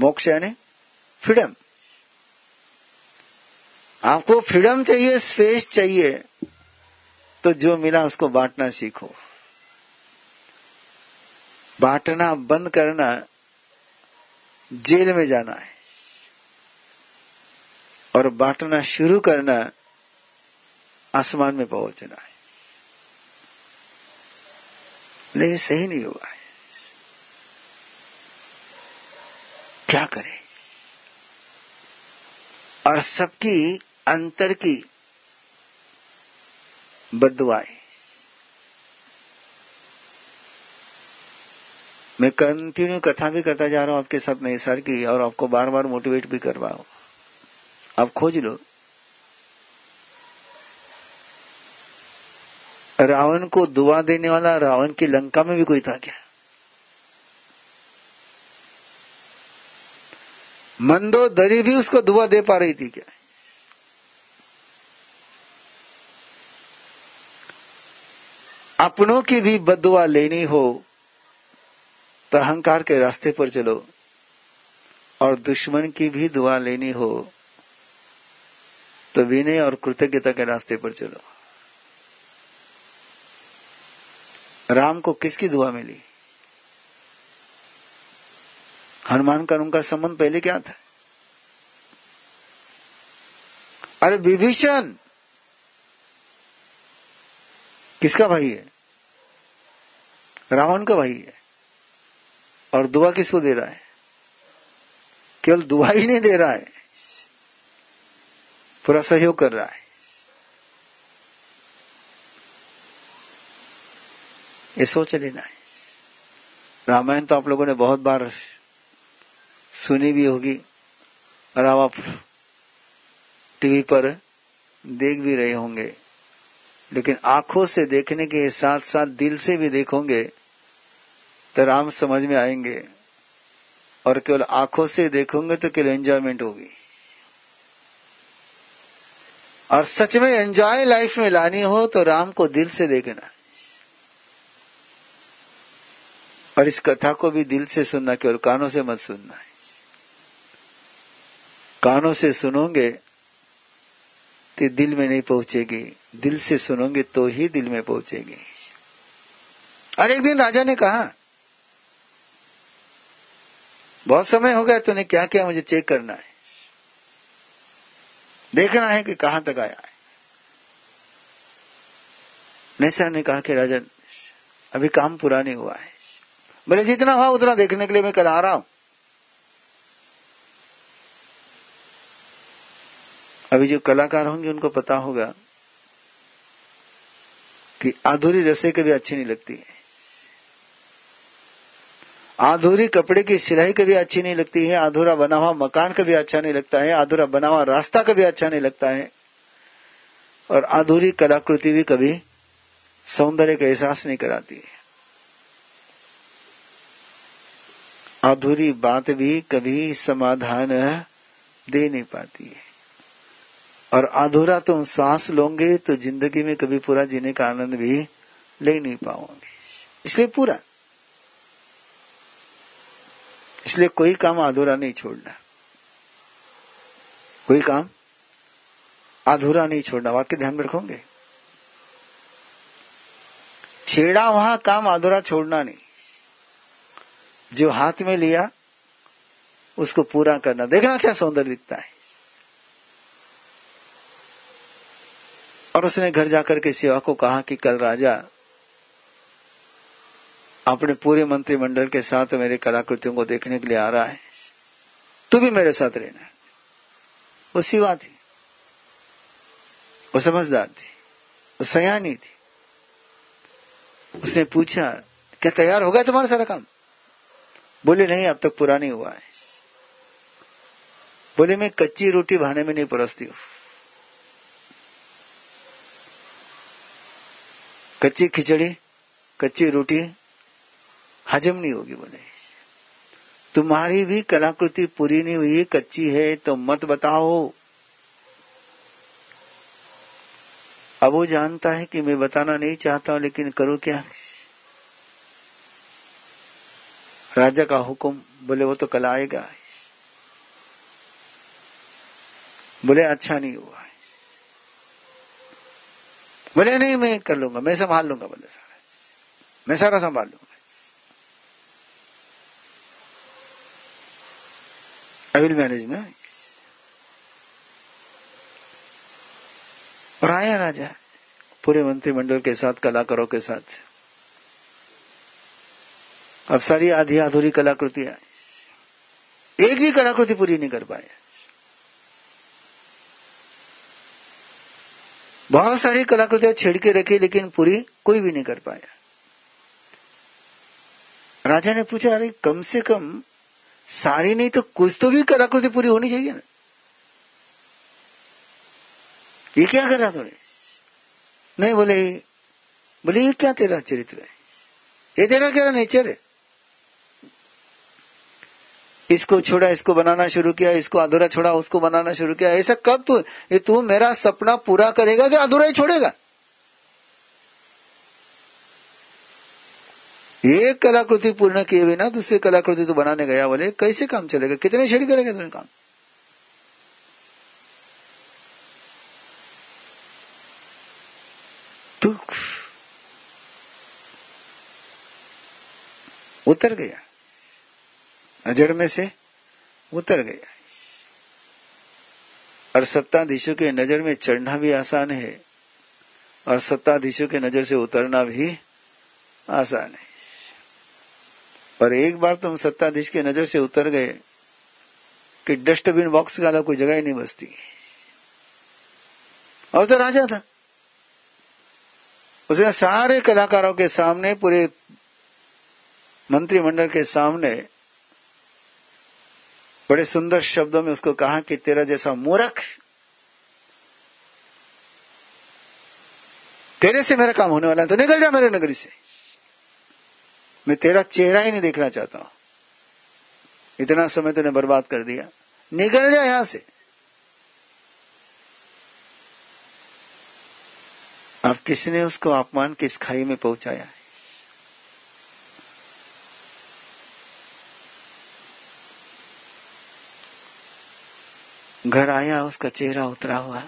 S1: मोक्ष यानी फ्रीडम। आपको फ्रीडम चाहिए स्पेस चाहिए तो जो मिला उसको बांटना सीखो। बांटना, बंद करना, जेल में जाना है। और बांटना शुरू करना, आसमान में पहुँचना है। लेकिन सही नहीं होगा। क्या करें? और सबकी अंतर की बदुआए। मैं कंटिन्यू कथा भी करता जा रहा हूँ आपके साथ नहीं सर की, और आपको बार बार मोटिवेट भी कर रहा हूँ आप खोज लो। रावण को दुआ देने वाला रावण की लंका में भी कोई था क्या? मंदोदरी भी उसको दुआ दे पा रही थी क्या? अपनों की भी बदुआ लेनी हो तो अहंकार के रास्ते पर चलो, और दुश्मन की भी दुआ लेनी हो तो विनय और कृतज्ञता के रास्ते पर चलो। राम को किसकी दुआ मिली? हनुमान का उनका संबंध पहले क्या था? अरे विभीषण! किसका भाई है? रावण का भाई है। और दुआ किसको दे रहा है? केवल दुआ ही नहीं दे रहा है। पूरा सहयोग कर रहा है। ये सोच लेना है। रामायण तो आप लोगों ने बहुत बार सुनी भी होगी और अब आप टीवी पर देख भी रहे होंगे, लेकिन आँखों से देखने के साथ साथ दिल से भी देखोगे तो राम समझ में आएँगे और केवल आँखों से देखोगे तो केवल एंजॉयमेंट होगी। और सच में एंजॉय लाइफ में लानी हो तो राम को दिल से देखना। और इस कथा को भी दिल से सुनना केवल कानों से मत सुनना है। कानों से सुनोगे तो दिल में नहीं पहुंचेगी। दिल से सुनोगे तो ही दिल में पहुंचेगी। और एक दिन राजा ने कहा, बहुत समय हो गया, तूने क्या किया? मुझे चेक करना है। देखना है कि कहाँ तक आया है। नैसा ने कहा कि, राजन, अभी काम पूरा नहीं हुआ है। बोले जितना हुआ उतना देखने के लिए मैं आ रहा हूँ। अभी जो कलाकार होंगे, उनको पता होगा कि आधुरी रसे कभी अच्छी नहीं लगती है। आधुरी कपड़े की सिलाई कभी अच्छी नहीं लगती है, अधूरा बना हुआ मकान कभी अच्छा नहीं लगता है, अधूरा बना हुआ रास्ता कभी अच्छा नहीं लगता है। और अधूरी कलाकृति भी कभी सौंदर्य का एहसास नहीं कराती है। अधूरी बात भी कभी समाधान दे नहीं पाती है। और अधूरा तुम सांस लोगे तो ज़िंदगी में कभी पूरा जीने का आनंद भी ले नहीं पाओगे। इसलिए पूरा। इसलिए कोई काम अधूरा नहीं छोड़ना। कोई काम अधूरा नहीं छोड़ना। वाक्य ध्यान में रखोगे? छेड़ा वहाँ काम अधूरा छोड़ना नहीं। जो हाथ में लिया, उसको पूरा करना। देखना क्या सौंदर्य दिखता है। और उसने घर जाकर के सेवा को कहा कि, कल राजा अपने पूरे मंत्रिमंडल के साथ मेरे कलाकृतियों को देखने के लिए आ रहा है। तू भी मेरे साथ रहना वो सिवा थी। वो समझदार थी। वो सयानी थी। उसने पूछा, क्या तैयार हो गया तुम्हारा सारा काम? बोले, नहीं, अब तक पूरा नहीं हुआ है। बोले, मैं कच्ची रोटी भाने में नहीं परसती हूँ। कच्ची खिचड़ी, कच्ची रोटी हजम नहीं होगी बोले। तुम्हारी भी कलाकृति पूरी नहीं हुई, कच्ची है तो मत बताओ। अब वो जानता है कि मैं बताना नहीं चाहता हूँ लेकिन करूँ क्या? राजा का हुक्म, बोले, वो तो कल आएगा। बोले अच्छा नहीं हुआ बोले, नहीं, मैं कर लूँगा, मैं संभाल लूँगा। बोले, सारा, मैं सारा संभाल लूँगा। आई विल मैनेज ना? और आया राजा, पूरे मंत्रिमंडल के साथ, कलाकारों के साथ। अब सारी आधी अधूरी कलाकृतियाँ एक भी कलाकृति पूरी नहीं कर पाए। बहुत सारी कलाकृतियाँ छेड़ के रखी, लेकिन पूरी कोई भी नहीं कर पाया। राजा ने पूछा, अरे, कम से कम सारी नहीं तो कुछ तो भी कलाकृति पूरी होनी चाहिए ना? ये क्या कर रहा थोड़े नहीं, बोले बोले, ये क्या तेरा चरित्र है? ये तेरा क्या नेचर है? इसको छोड़ा, इसको बनाना शुरू किया, इसको अधूरा छोड़ा, उसको बनाना शुरू किया। ऐसा कब तू, ये तू मेरा सपना पूरा करेगा कि अधूरा ही छोड़ेगा? एक कलाकृति पूर्ण किए बिना दूसरी कलाकृति तो बनाने गया बोले, कैसे काम चलेगा? कितने छड़ी करेगा तुम्हें काम? उतर गया। अजड़ में से उतर गया। और सत्ताधीशों के नज़र में चढ़ना भी आसान है और सत्ताधीशों के नज़र से उतरना भी आसान है। और एक बार तुम सत्ताधीश के नज़र से उतर गए कि डस्टबिन बॉक्स का कोई जगह ही नहीं बसती। और तो राजा था। उसने सारे कलाकारों के सामने, पूरे मंत्रिमंडल के सामने बड़े सुंदर शब्दों में उसको कहा कि तेरा जैसा मूर्ख, तेरे से मेरा काम होने वाला है तो निकल जा मेरे नगरी से। मैं तेरा चेहरा ही नहीं देखना चाहता हूँ। इतना समय तूने बर्बाद कर दिया। निकल जा यहाँ से। अब किसने उसको अपमान किस खाई में पहुँचाया है? घर आया, उसका चेहरा उतरा हुआ।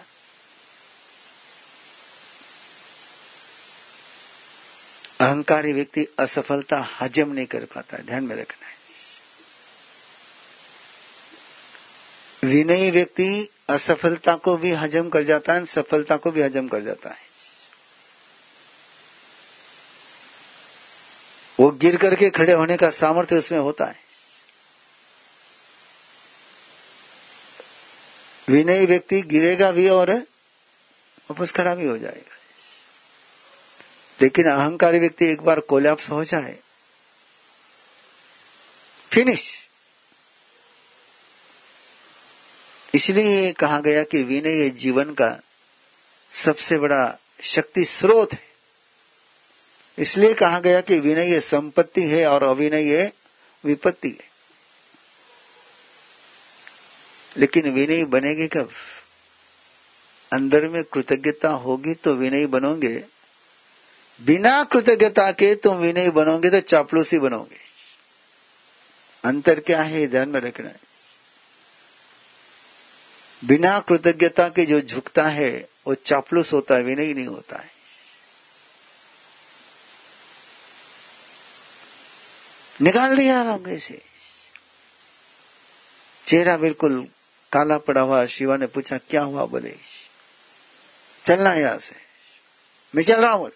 S1: अहंकारी व्यक्ति असफलता हजम नहीं कर पाता, ध्यान में रखना है। विनयी व्यक्ति असफलता को भी हजम कर जाता है, सफलता को भी हजम कर जाता है। वो गिर करके खड़े होने का सामर्थ्य उसमें होता है। विनयी व्यक्ति गिरेगा भी और वापस खड़ा भी हो जाएगा। लेकिन अहंकारी व्यक्ति एक बार कोलैप्स हो जाए फिनिश इसलिए कहा गया कि विनय जीवन का सबसे बड़ा शक्ति स्रोत है। इसलिए कहा गया कि विनय संपत्ति है और अविनय विपत्ति है। लेकिन विनयी बनेगी कब? अंदर में कृतज्ञता होगी तो विनयी बनोगे। बिना कृतज्ञता के तुम विनयी बनोगे तो चापलूसी बनोगे। अंतर क्या है? ध्यान में रखना है। बिना कृतज्ञता के जो झुकता है, वो चापलूस होता है, विनयी नहीं होता है। निकाल दिया रंग से। चेहरा बिल्कुल काला पड़ा हुआ, शिवा ने पूछा, क्या हुआ बोले चलना यहाँ से। मैं चल रहा हूँ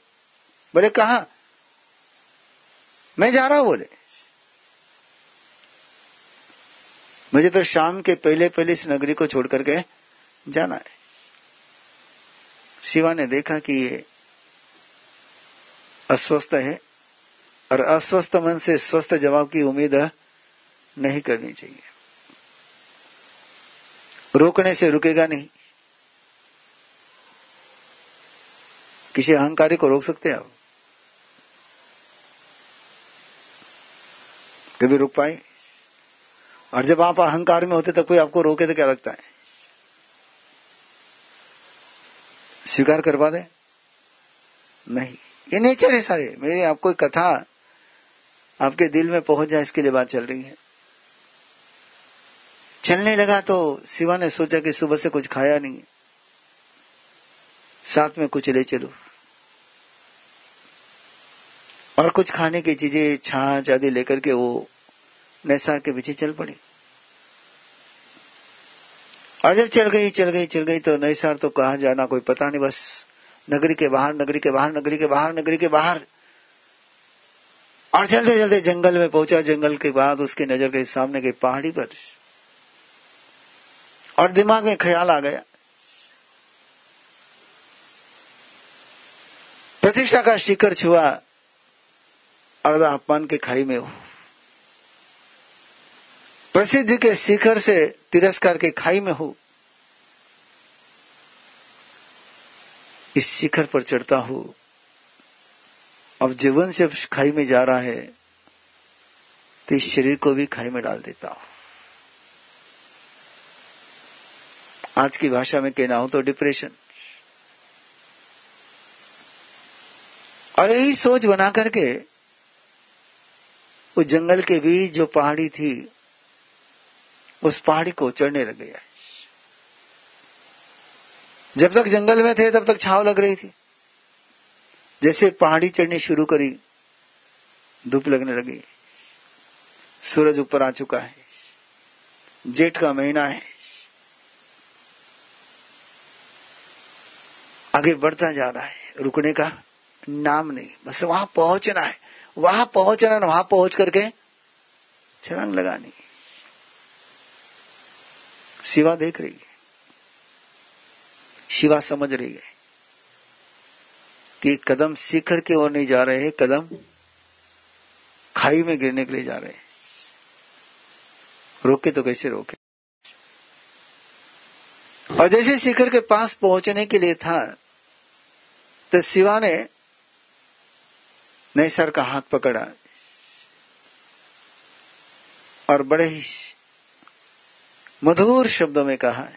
S1: बोले। कहा? मैं जा रहा हूँ बोले। मुझे तो शाम के पहले पहले इस नगरी को छोड़ करके जाना है। शिवा ने देखा कि ये अस्वस्थ है और अस्वस्थ मन से स्वस्थ जवाब की उम्मीद नहीं करनी चाहिए। रोकने से रुकेगा नहीं। किसी अहंकारी को रोक सकते हैं आप? कभी रुक पाए? और जब आप अहंकार में होते तो कोई आपको रोके तो क्या लगता है? स्वीकार करवा दे? नहीं। ये नेचर है सारे। मेरी आपको कथा आपके दिल में पहुँच जाए, इसके लिए बात चल रही है। चलने लगा तो शिवा ने सोचा कि सुबह से कुछ खाया नहीं साथ में कुछ ले चलो। और कुछ खाने की चीज़ें, छाछ आदि लेकर के वो नैसा के पीछे चल पड़ी। और जब चल गई चल गई चल गई तो नैसार तो कहा जाना कोई पता नहीं, बस नगरी के बाहर, नगरी के बाहर, नगरी के बाहर, नगरी के बाहर। और चलते चलते जंगल में पहुँचा। जंगल के बाद उसकी नज़र गई सामने गई पहाड़ी पर। और दिमाग में ख्याल आ गया। प्रतिष्ठा का शिखर छुआ और अपमान के खाई में हो। प्रसिद्धि के शिखर से तिरस्कार के खाई में हो। इस शिखर पर चढ़ता हूँ। अब जीवन से खाई में जा रहा है तो इस शरीर को भी खाई में डाल देता हूँ। आज की भाषा में कहना हो तो डिप्रेशन और यही सोच बना करके उस जंगल के बीच जो पहाड़ी थी, उस पहाड़ी को चढ़ने लग गया। जब तक जंगल में थे, तब तक छाव लग रही थी। जैसे पहाड़ी चढ़नी शुरू करी, धूप लगने लगी। सूरज ऊपर आ चुका है। जेठ का महीना है। आगे बढ़ता जा रहा है। रुकने का नाम नहीं। बस वहाँ पहुँचना है। वहाँ पहुँचना वहाँ पहुँच करके छलांग लगानी। शिवा देख रही है। शिवा समझ रही है कि कदम शिखर की ओर नहीं जा रहे हैं, कदम खाई में गिरने के लिए जा रहे हैं। रोके तो कैसे रोके? और जैसे शिखर के पास पहुँचने के लिए था तो शिवा ने नए सर का हाथ पकड़ा और बड़े ही मधुर शब्दों में कहा,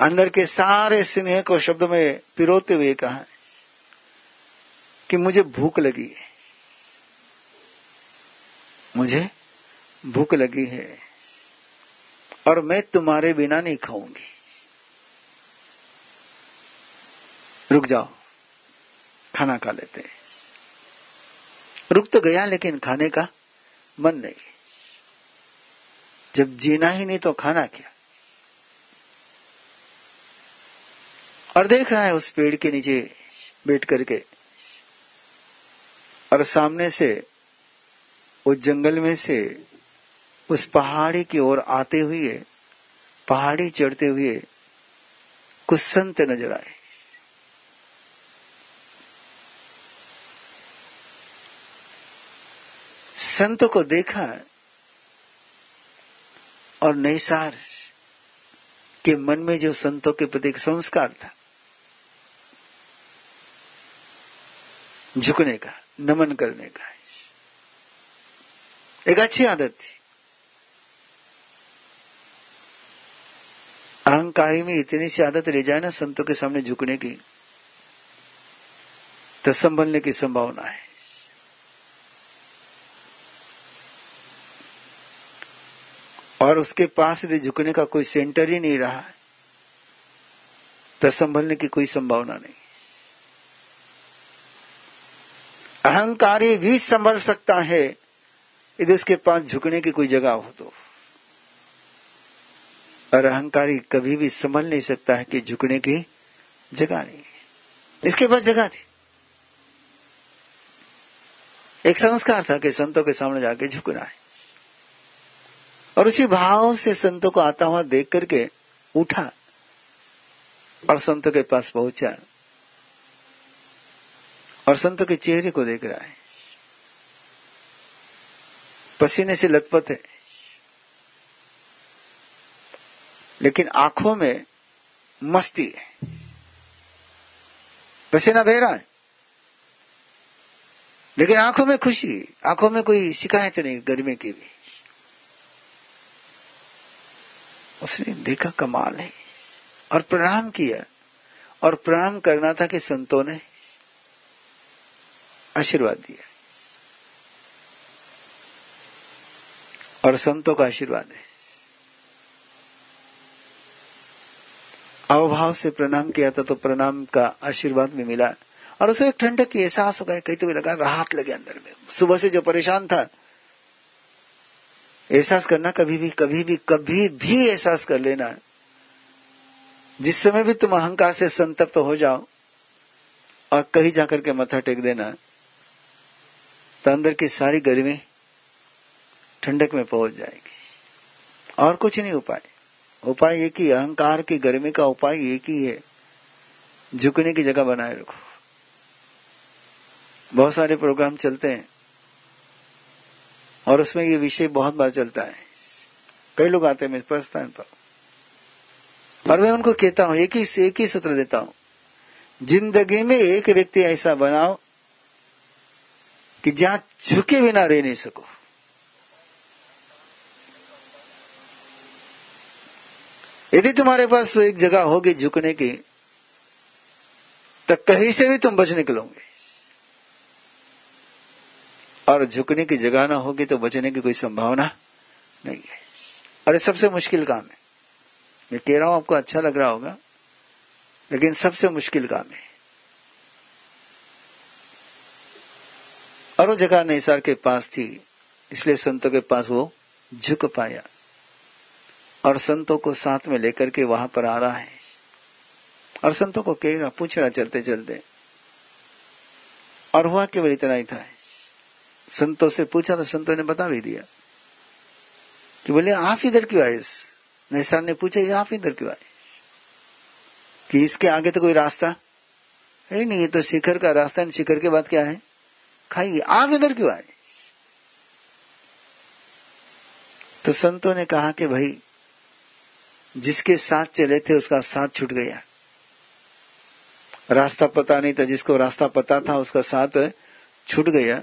S1: अंदर के सारे स्नेह को शब्द में पिरोते हुए कहा कि मुझे भूख लगी है। मुझे भूख लगी है और मैं तुम्हारे बिना नहीं खाऊँगी। रुक जाओ। खाना खा लेते हैं। रुक तो गया लेकिन खाने का मन नहीं। जब जीना ही नहीं तो खाना क्या? और देख रहा है उस पेड़ के नीचे बैठ करके। और सामने से, उस जंगल में से, उस पहाड़ी की ओर आते हुए, पहाड़ी चढ़ते हुए कुछ संत नज़र आए। संत को देखा और नैसार के मन में जो संतों के प्रति संस्कार था, झुकने का, नमन करने का। एक अच्छी आदत थी। अहंकारी में इतनी सी आदत ले जाए ना, संतों के सामने झुकने की तो संभलने की संभावना है। और उसके पास भी झुकने का कोई सेंटर ही नहीं रहा। तो संभलने की कोई संभावना नहीं। अहंकारी भी संभल सकता है, यदि उसके पास झुकने की कोई जगह हो तो। और अहंकारी कभी भी संभल नहीं सकता है कि झुकने की जगह नहीं। इसके पास जगह थी। एक संस्कार था कि संतों के सामने जाके झुकना है। और उसी भाव से संतों को आता हुआ देख करके उठा और संतों के पास पहुँचा और संतों के चेहरे को देख रहा है। पसीने से लथपथ है। लेकिन आँखों में मस्ती है। पसीना बह रहा है। लेकिन आँखों में खुशी, आँखों में कोई शिकायत नहीं, गर्मी की भी। उसने देखा कमाल है। और प्रणाम किया। और प्रणाम करना था कि संतों ने आशीर्वाद दिया। और संतों का आशीर्वाद है। अवभाव से प्रणाम किया था तो प्रणाम का आशीर्वाद भी मिला। और उसे एक ठंडक की एहसास हो गया। कहीं तो भी लगा राहत लगे अंदर में। सुबह से जो परेशान था एहसास करना कभी भी कभी भी कभी भी एहसास कर लेना। जिस समय भी तुम अहंकार से संतप्त तो हो जाओ और कहीं जाकर के मथा टेक देना तो अंदर की सारी गर्मी ठंडक में पहुँच जाएगी। और कुछ नहीं उपाय। उपाय एक ही, अहंकार की गर्मी का उपाय एक ही है। झुकने की जगह बनाए रखो। बहुत सारे प्रोग्राम चलते हैं। और उसमें ये विषय बहुत बार चलता है। कई लोग आते हैं मेरे प्रस्थान पर। और मैं उनको कहता हूँ, एक ही एक ही सूत्र देता हूँ, ज़िंदगी में एक व्यक्ति ऐसा बनाओ कि जहाँ झुके बिना रह नहीं सको। यदि तुम्हारे पास एक जगह होगी झुकने की तो कहीं से भी तुम बच निकलोगे। और झुकने की जगह ना होगी तो बचने की कोई संभावना नहीं है। और ये सबसे मुश्किल काम है। मैं कह रहा हूँ, आपको अच्छा लग रहा होगा, लेकिन सबसे मुश्किल काम है। और वो जगह निसार के पास थी, इसलिए संतों के पास वो झुक पाया। और संतों को साथ में लेकर के वहाँ पर आ रहा है। और संतों को कह रहा, पूछ रहा चलते चलते और हुआ केवल इतना ही था। संतों से पूछा तो संतों ने बता भी दिया कि बोले, आप इधर क्यों आए? निसार ने पूछा, ये आप इधर क्यों आए? कि इसके आगे तो कोई रास्ता? है नहीं, ये तो शिखर का रास्ता है शिखर के बाद क्या है? खाइए, आप इधर क्यों आए? तो संतों ने कहा कि भाई, जिसके साथ चले थे, उसका साथ छूट गया। रास्ता पता नहीं था, जिसको रास्ता पता था, उसका साथ छूट गया।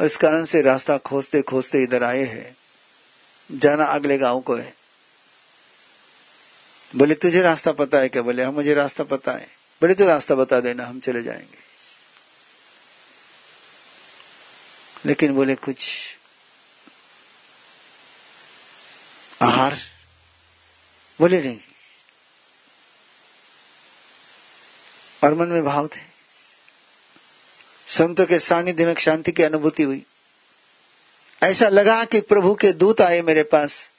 S1: और इस कारण से रास्ता खोजते खोजते इधर आए हैं। जाना अगले गाँव को है। बोले, तुझे रास्ता पता है क्या? बोले हाँ मुझे रास्ता पता है। बोले तो रास्ता बता देना, हम चले जाएँगे। लेकिन बोले, कुछ आहार? बोले, नहीं। और मन में भाव थे। संतों के सानिध्य में शांति की अनुभूति हुई। ऐसा लगा कि प्रभु के दूत आए मेरे पास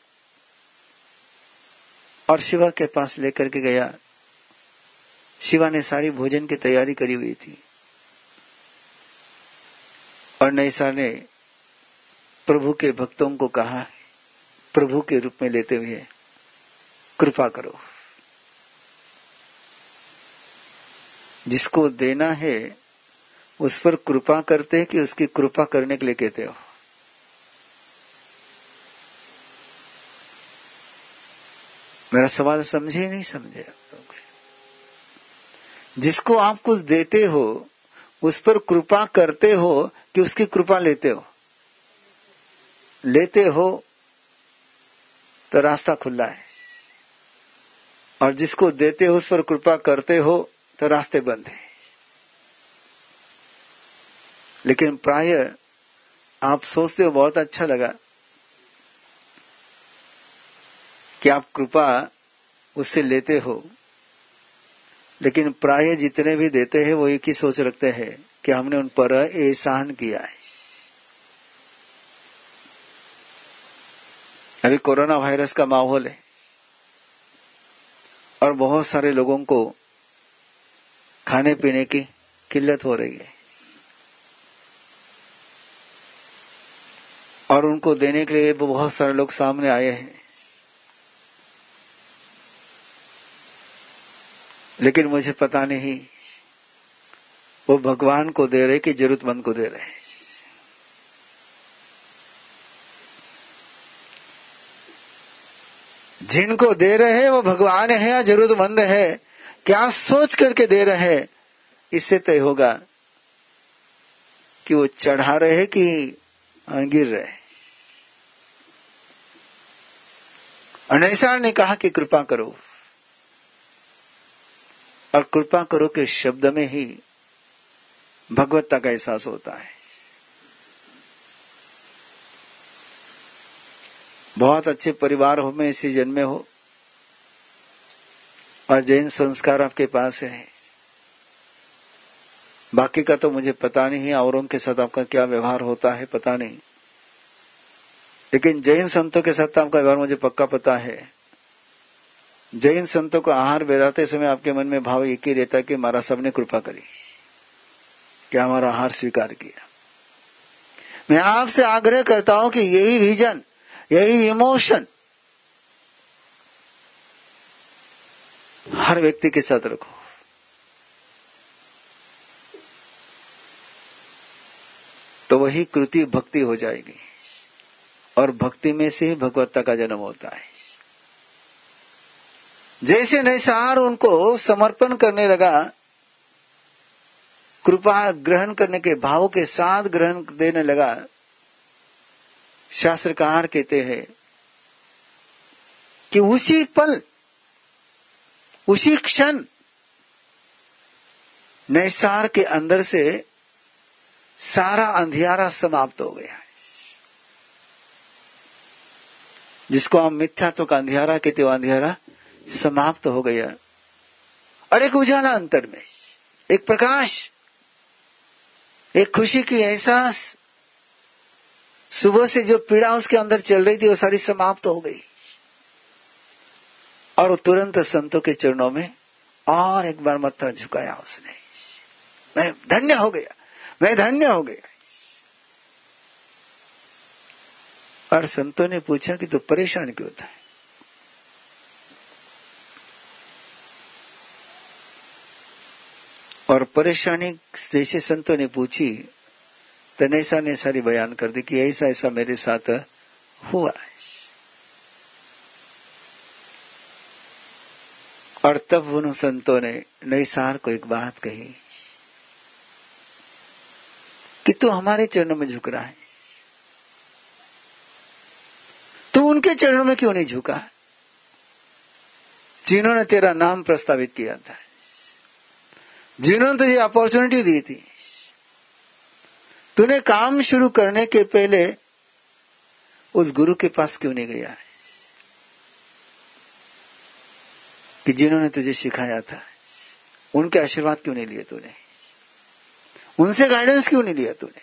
S1: और शिवा के पास लेकर के गया। शिवा ने सारी भोजन की तैयारी करी हुई थी और नैसा ने प्रभु के भक्तों को कहा, प्रभु के रूप में लेते हुए कृपा करो। जिसको देना है उस पर कृपा करते हैं कि उसकी कृपा करने के लिए कहते हो। मेरा सवाल समझे नहीं समझे जिसको आप कुछ देते हो, उस पर कृपा करते हो कि उसकी कृपा लेते हो। लेते हो तो रास्ता खुला है। और जिसको देते हो, उस पर कृपा करते हो तो रास्ते बंद है। लेकिन प्राय आप सोचते हो बहुत अच्छा लगा कि आप कृपा उससे लेते हो। लेकिन प्राय जितने भी देते हैं, वो एक ही सोच रखते हैं कि हमने उन पर एहसान किया है। अभी कोरोना वायरस का माहौल है और बहुत सारे लोगों को खाने पीने की किल्लत हो रही है। और उनको देने के लिए बहुत सारे लोग सामने आए हैं। लेकिन मुझे पता नहीं, वो भगवान को दे रहे कि जरूरतमंद को दे रहे जिनको दे रहे हैं, वो भगवान है या जरूरतमंद है? क्या सोच करके दे रहे हैं? इससे तय होगा कि वो चढ़ा रहे कि गिर रहे अनैसार ने कहा कि कृपा करो। और कृपा करो के शब्द में ही भगवत्ता का एहसास होता है। बहुत अच्छे परिवार हो, में इसी जन्मे हो। और जैन संस्कार आपके पास है। बाकी का तो मुझे पता नहीं, औरों के साथ आपका क्या व्यवहार होता है, पता नहीं। लेकिन जैन संतों के साथ आपका व्यवहार मुझे पक्का पता है। जैन संतों को आहार बेराते समय आपके मन में भाव एक ही रहता कि हमारा सबने कृपा करी क्या हमारा आहार स्वीकार किया। मैं आपसे आग्रह करता हूँ कि यही विजन यही इमोशन हर व्यक्ति के साथ रखो। तो वही कृति भक्ति हो जाएगी। और भक्ति में से ही भगवत्ता का जन्म होता है। जैसे नैसार उनको समर्पण करने लगा, कृपा ग्रहण करने के भाव के साथ ग्रहण देने लगा, शास्त्रकार कहते हैं कि उसी पल, उसी क्षण नैसार के अंदर से सारा अंधियारा समाप्त हो गया। जिसको हम मिथ्यात्व का अंधियारा कहते अंधियारा समाप्त हो गया। और एक उजाला अंतर में, एक प्रकाश, एक खुशी की एहसास। सुबह से जो पीड़ा उसके अंदर चल रही थी, वो सारी समाप्त हो गई। और तुरंत संतों के चरणों में और एक बार मत्था झुकाया उसने। मैं धन्य हो गया, मैं धन्य हो गया। और संतों ने पूछा कि तो परेशान क्यों था? और परेशानी जैसे संतों ने पूछी तनेसा ने सारी बयान कर दी कि ऐसा ऐसा मेरे साथ हुआ। और तब उन संतों ने नई सार को एक बात कही कि तू तो हमारे चरणों में झुक रहा है तू उनके चरणों में क्यों नहीं झुका? जिन्होंने तेरा नाम प्रस्तावित किया था। जिन्होंने तुझे अपॉर्चुनिटी दी थी। तूने काम शुरू करने के पहले उस गुरु के पास क्यों नहीं गया? है कि जिन्होंने तुझे सिखाया था, उनके आशीर्वाद क्यों नहीं लिए तूने? उनसे गाइडेंस क्यों नहीं लिया तूने?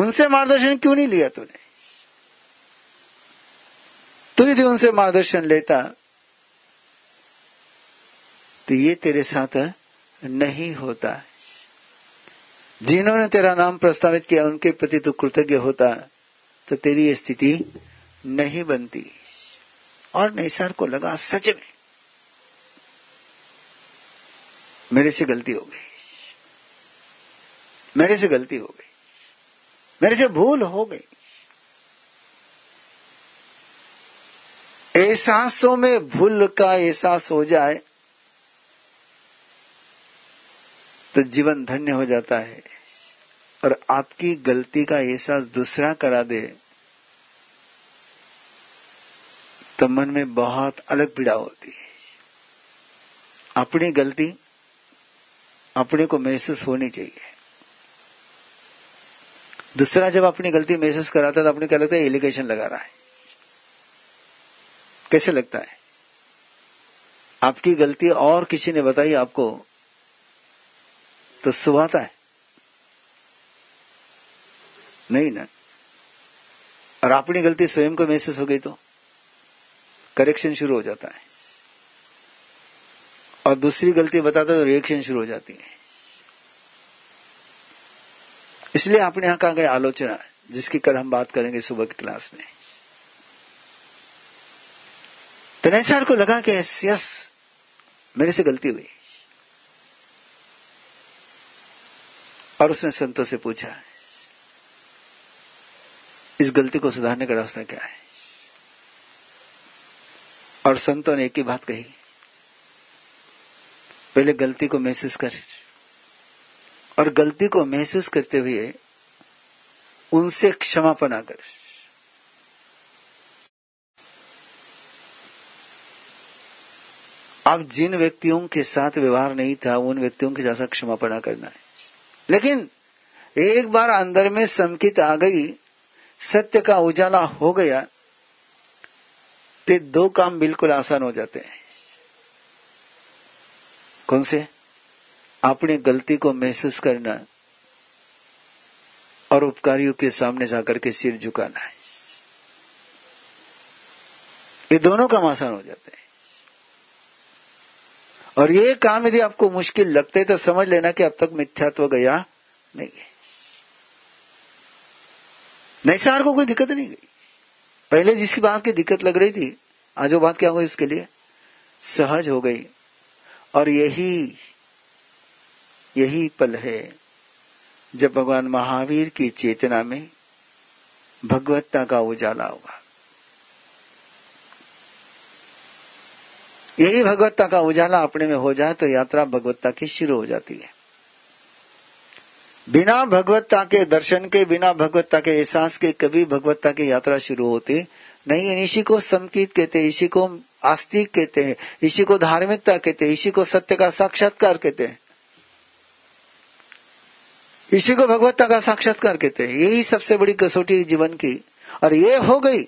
S1: उनसे मार्गदर्शन क्यों नहीं लिया तूने? तू यदि उनसे मार्गदर्शन लेता तो ये तेरे साथ नहीं होता। जिन्होंने तेरा नाम प्रस्तावित किया, उनके प्रति तो कृतज्ञ होता तो तेरी ये स्थिति नहीं बनती। और नैसार को लगा सच में। मेरे से गलती हो गई। मेरे से गलती हो गई। मेरे से भूल हो गई। एहसासों में भूल का एहसास हो जाए तो जीवन धन्य हो जाता है। और आपकी गलती का एहसास दूसरा करा दे तो मन में बहुत अलग पीड़ा होती है। अपनी गलती अपने को महसूस होनी चाहिए। दूसरा जब अपनी गलती महसूस कराता है तो अपने क्या लगता है एलिगेशन लगा रहा है। कैसे लगता है? आपकी गलती और किसी ने बताई आपको? तो सुहाता है। नहीं ना। और अपनी गलती स्वयं को महसूस हो गई तो? करेक्शन शुरू हो जाता है। और दूसरी गलती बताता तो रिएक्शन शुरू हो जाती है। इसलिए आपने यहाँ कहा गया आलोचना, जिसकी कल हम बात करेंगे सुबह की क्लास में। तो नैसार को लगा कि यस, मेरे से गलती हुई। और उसने संतों से पूछा, इस गलती को सुधारने का रास्ता क्या है? और संतों ने एक ही बात कही, पहले गलती को महसूस कर, और गलती को महसूस करते हुए उनसे क्षमापना कर। अब जिन व्यक्तियों के साथ व्यवहार नहीं था, उन व्यक्तियों के जैसा क्षमापना करना है। लेकिन एक बार अंदर में संकित आ गई, सत्य का उजाला हो गया तो दो काम बिल्कुल आसान हो जाते हैं। कौन से? अपनी गलती को महसूस करना और उपकारियों के सामने जाकर के सिर झुकाना है। ये दोनों काम आसान हो जाते हैं। और ये काम यदि आपको मुश्किल लगते तो समझ लेना कि अब तक मिथ्यात्व गया नहीं है नैसार को कोई दिक्कत नहीं गई। पहले जिसकी बात की दिक्कत लग रही थी, आज वो बात क्या हो गई उसके लिए? सहज हो गई। और यही यही पल है जब भगवान महावीर की चेतना में भगवत्ता का उजाला होगा। यही भगवत्ता का उजाला अपने में हो जाए तो यात्रा भगवत्ता की शुरू हो जाती है। बिना भगवत्ता के दर्शन के, बिना भगवत्ता के एहसास के कभी भगवत्ता की यात्रा शुरू होती नहीं। इसी को समकित कहते इसी को आस्तिक कहते हैं, इसी को धार्मिकता कहते हैं, इसी को सत्य का साक्षात्कार कहते हैं। इसी को भगवत्ता का साक्षात्कार कहते हैं। यही सबसे बड़ी कसौटी जीवन की। और ये हो गई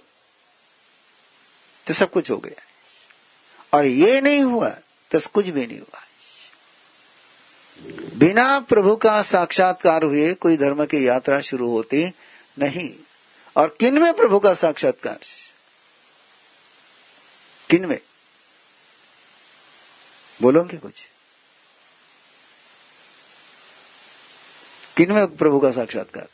S1: तो सब कुछ हो गया। और ये नहीं हुआ तो कुछ भी नहीं हुआ। बिना प्रभु का साक्षात्कार हुए कोई धर्म की यात्रा शुरू होती नहीं। और किन में प्रभु का साक्षात्कार? किन में? बोलोगे कुछ? किन में प्रभु का साक्षात्कार?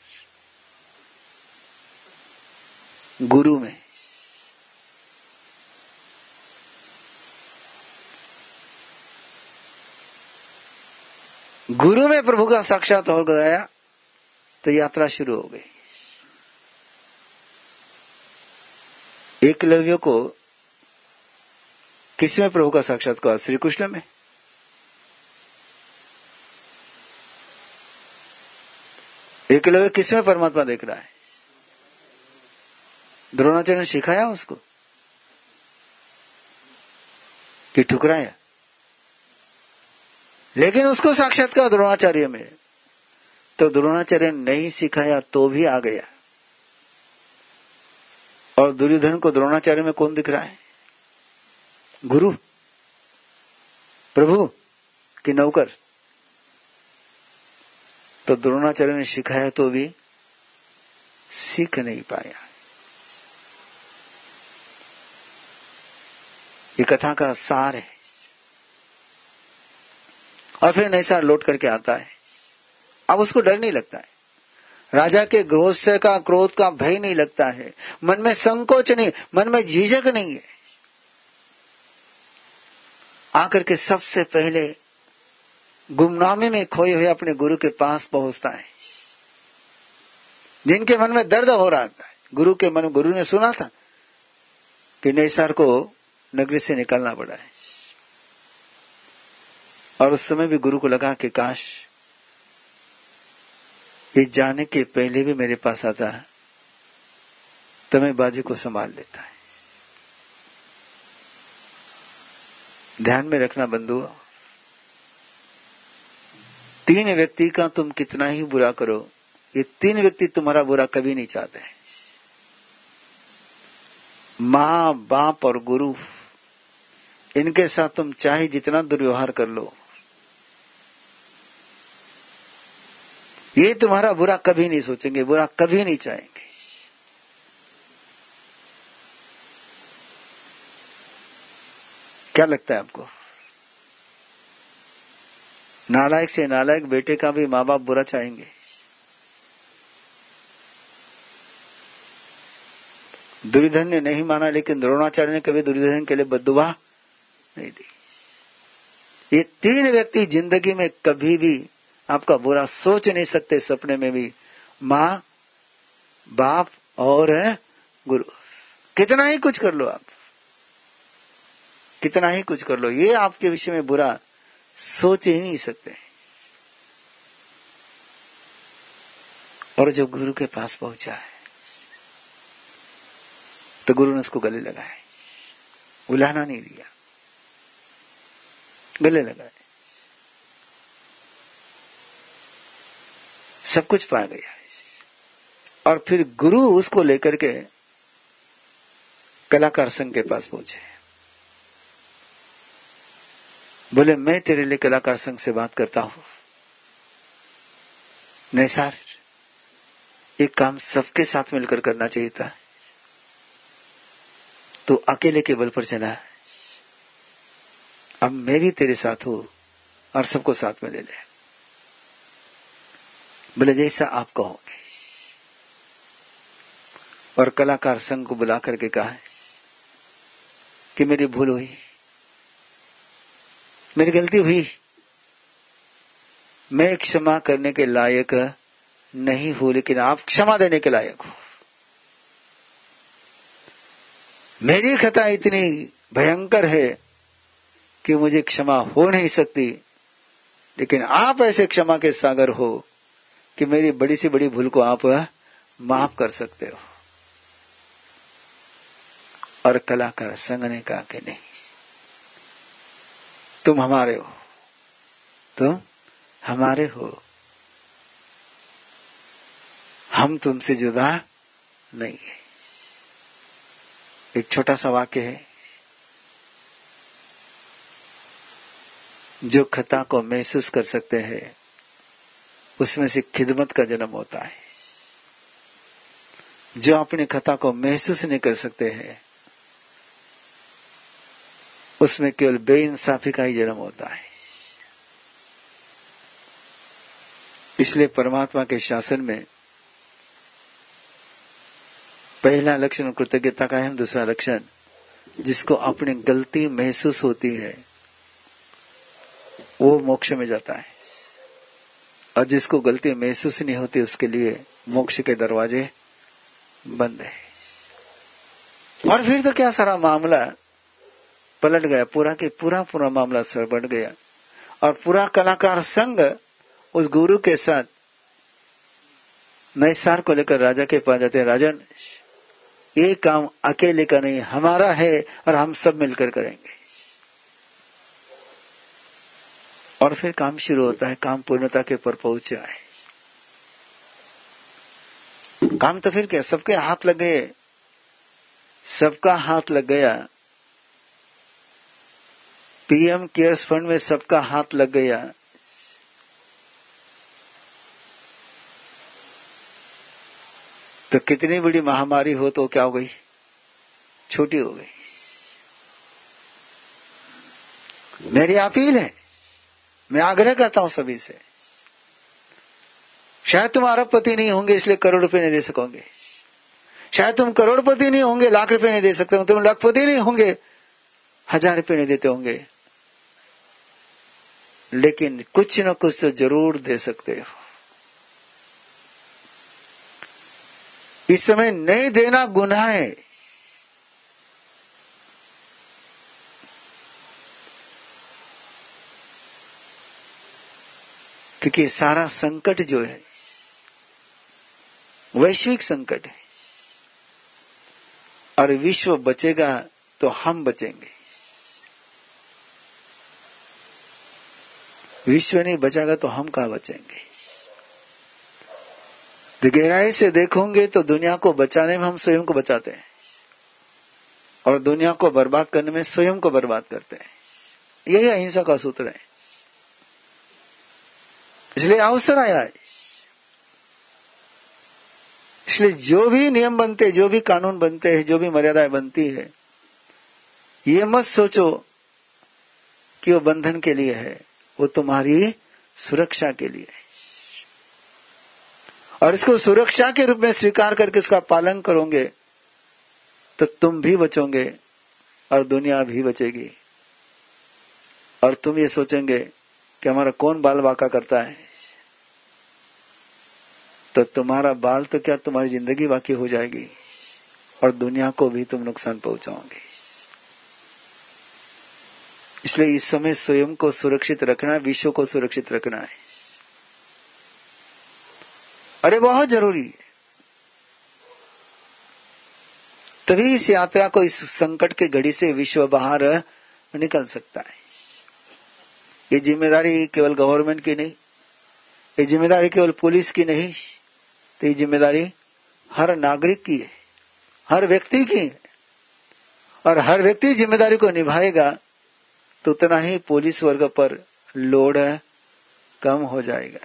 S1: गुरु में। गुरु में प्रभु का साक्षात हो गया तो यात्रा शुरू हो गई। एकलव्य को किसमें प्रभु का साक्षात्कार श्री कृष्ण में? एकलव्य किसमें परमात्मा देख रहा है? द्रोणाचार्य ने सिखाया उसको कि ठुकराया। लेकिन उसको साक्षात्कार द्रोणाचार्य में। तो द्रोणाचार्य नहीं सिखाया तो भी आ गया। और दुर्योधन को द्रोणाचार्य में कौन दिख रहा है? गुरु। प्रभु कि नौकर। तो द्रोणाचार्य ने सिखाया तो भी सीख नहीं पाया। ये कथा का सार है। और फिर नैसा लौट करके आता है। अब उसको डर नहीं लगता है। राजा के गुस्से का, क्रोध का भय नहीं लगता है। मन में संकोच नहीं, मन में झिझक नहीं है। आकर के सबसे पहले गुमनामी में खोए हुए अपने गुरु के पास पहुँचता है। जिनके मन में दर्द हो रहा था, गुरु के मन, गुरु ने सुना था कि नैसार को नगरी से निकलना पड़ा है। और उस समय भी गुरु को लगा कि काश ये जाने के पहले भी मेरे पास आता है तो मैं बाजी को संभाल लेता है। ध्यान में रखना बंधु, तीन व्यक्ति का तुम कितना ही बुरा करो, ये तीन व्यक्ति तुम्हारा बुरा कभी नहीं चाहते। माँ, बाप और गुरु, इनके साथ तुम चाहे जितना दुर्व्यवहार कर लो ये तुम्हारा बुरा कभी नहीं सोचेंगे, बुरा कभी नहीं चाहेंगे। क्या लगता है आपको? नालायक से नालायक बेटे का भी माँ बाप बुरा चाहेंगे? दुर्योधन ने नहीं माना, लेकिन द्रोणाचार्य ने कभी दुर्योधन के लिए बदुआ नहीं दी। ये तीन व्यक्ति ज़िंदगी में कभी भी आपका बुरा सोच नहीं सकते, सपने में भी। माँ, बाप और गुरु। कितना ही कुछ कर लो आप। कितना ही कुछ कर लो। ये आपके विषय में बुरा सोच ही नहीं सकते। और जब गुरु के पास पहुँचा है तो गुरु ने उसको गले लगाए। उलाना नहीं दिया। गले लगाए। सब कुछ पा गया और फिर गुरु उसको लेकर के कलाकार संघ के पास पहुँचे। बोले, मैं तेरे लिए कलाकार संघ से बात करता हूँ। नहीं सर एक काम सबके साथ मिलकर करना चाहिए था। तो अकेले के बल पर चला। अब मैं भी तेरे साथ हूँ और सबको साथ में ले ले। बोले, जैसा आप कहोगे और कलाकार संघ को बुला करके कहा कि मेरी भूल हुई, मेरी गलती हुई। मैं क्षमा करने के लायक नहीं हूँ, लेकिन आप क्षमा देने के लायक हो। मेरी खता इतनी भयंकर है कि मुझे क्षमा हो नहीं सकती, लेकिन आप ऐसे क्षमा के सागर हो कि मेरी बड़ी से बड़ी भूल को आप माफ़ कर सकते हो। और कलाकार संग ने कहा कि नहीं, तुम हमारे हो। तुम हमारे हो। हम तुमसे जुदा नहीं है। एक छोटा सा वाक्य है। जो खता को महसूस कर सकते हैं उसमें से खिदमत का जन्म होता है। जो अपनी खता को महसूस नहीं कर सकते हैं, उसमें केवल बेइंसाफी का ही जन्म होता है। इसलिए परमात्मा के शासन में पहला लक्षण कृतज्ञता का है, दूसरा लक्षण जिसको अपनी गलती महसूस होती है, वो मोक्ष में जाता है। और जिसको गलती महसूस नहीं होती, उसके लिए मोक्ष के दरवाजे बंद है। और फिर तो क्या सारा मामला पलट गया? पूरा के पूरा पूरा मामला सर बढ़ गया। और पूरा कलाकार संघ उस गुरु के साथ नए सार को लेकर राजा के पास जाते राजन, ये काम अकेले का नहीं, हमारा है और हम सब मिलकर करेंगे। और फिर काम शुरू होता है, काम पूर्णता के पर पहुँचा है काम तो फिर क्या, सबके हाथ लग गए। सबका हाथ लग गया। पीएम केयर्स फंड में सबका हाथ लग गया। तो कितनी बड़ी महामारी हो तो क्या हो गई? छोटी हो गई। मेरी अपील है मैं आग्रह करता हूँ सभी से। शायद तुम अरबपति नहीं होंगे, इसलिए करोड़ रुपए नहीं दे सकोगे। शायद तुम करोड़पति नहीं होंगे, लाख रुपए नहीं दे सकते हो। तुम लाखपति नहीं होंगे, हज़ार रुपए नहीं देते होंगे। लेकिन कुछ न कुछ तो ज़रूर दे सकते हो। इस समय नहीं देना गुनाह है। क्योंकि सारा संकट जो है, वैश्विक संकट है। और विश्व बचेगा तो हम बचेंगे। विश्व नहीं बचागा तो हम कहा बचेंगे? तो गहराई से देखोगे तो दुनिया को बचाने में हम स्वयं को बचाते हैं। और दुनिया को बर्बाद करने में स्वयं को बर्बाद करते हैं। यही अहिंसा का सूत्र है। इसलिए अवसर आया। है इसलिए जो भी नियम बनते, जो भी कानून बनते हैं, जो भी मर्यादाएँ बनती है, ये मत सोचो कि वो बंधन के लिए है, वो तुम्हारी सुरक्षा के लिए है। और इसको सुरक्षा के रूप में स्वीकार करके इसका पालन करोगे तो तुम भी बचोगे और दुनिया भी बचेगी। और तुम ये सोचेंगे कि हमारा कौन बाल वाका करता है? तो तुम्हारा बाल तो क्या तुम्हारी ज़िंदगी बाकी हो जाएगी? और दुनिया को भी तुम नुकसान पहुंचाओगे। इसलिए इस समय स्वयं को सुरक्षित रखना, विश्व को सुरक्षित रखना है। अरे, बहुत ज़रूरी है। तभी इस यात्रा को इस संकट के घड़ी से विश्व बाहर निकल सकता है। ये ज़िम्मेदारी केवल गवर्नमेंट की नहीं, ये ज़िम्मेदारी केवल पुलिस की नहीं तो ये ज़िम्मेदारी हर नागरिक की है, हर व्यक्ति की है। और हर व्यक्ति ज़िम्मेदारी को निभाएगा तो उतना ही पुलिस वर्ग पर लोड कम हो जाएगा।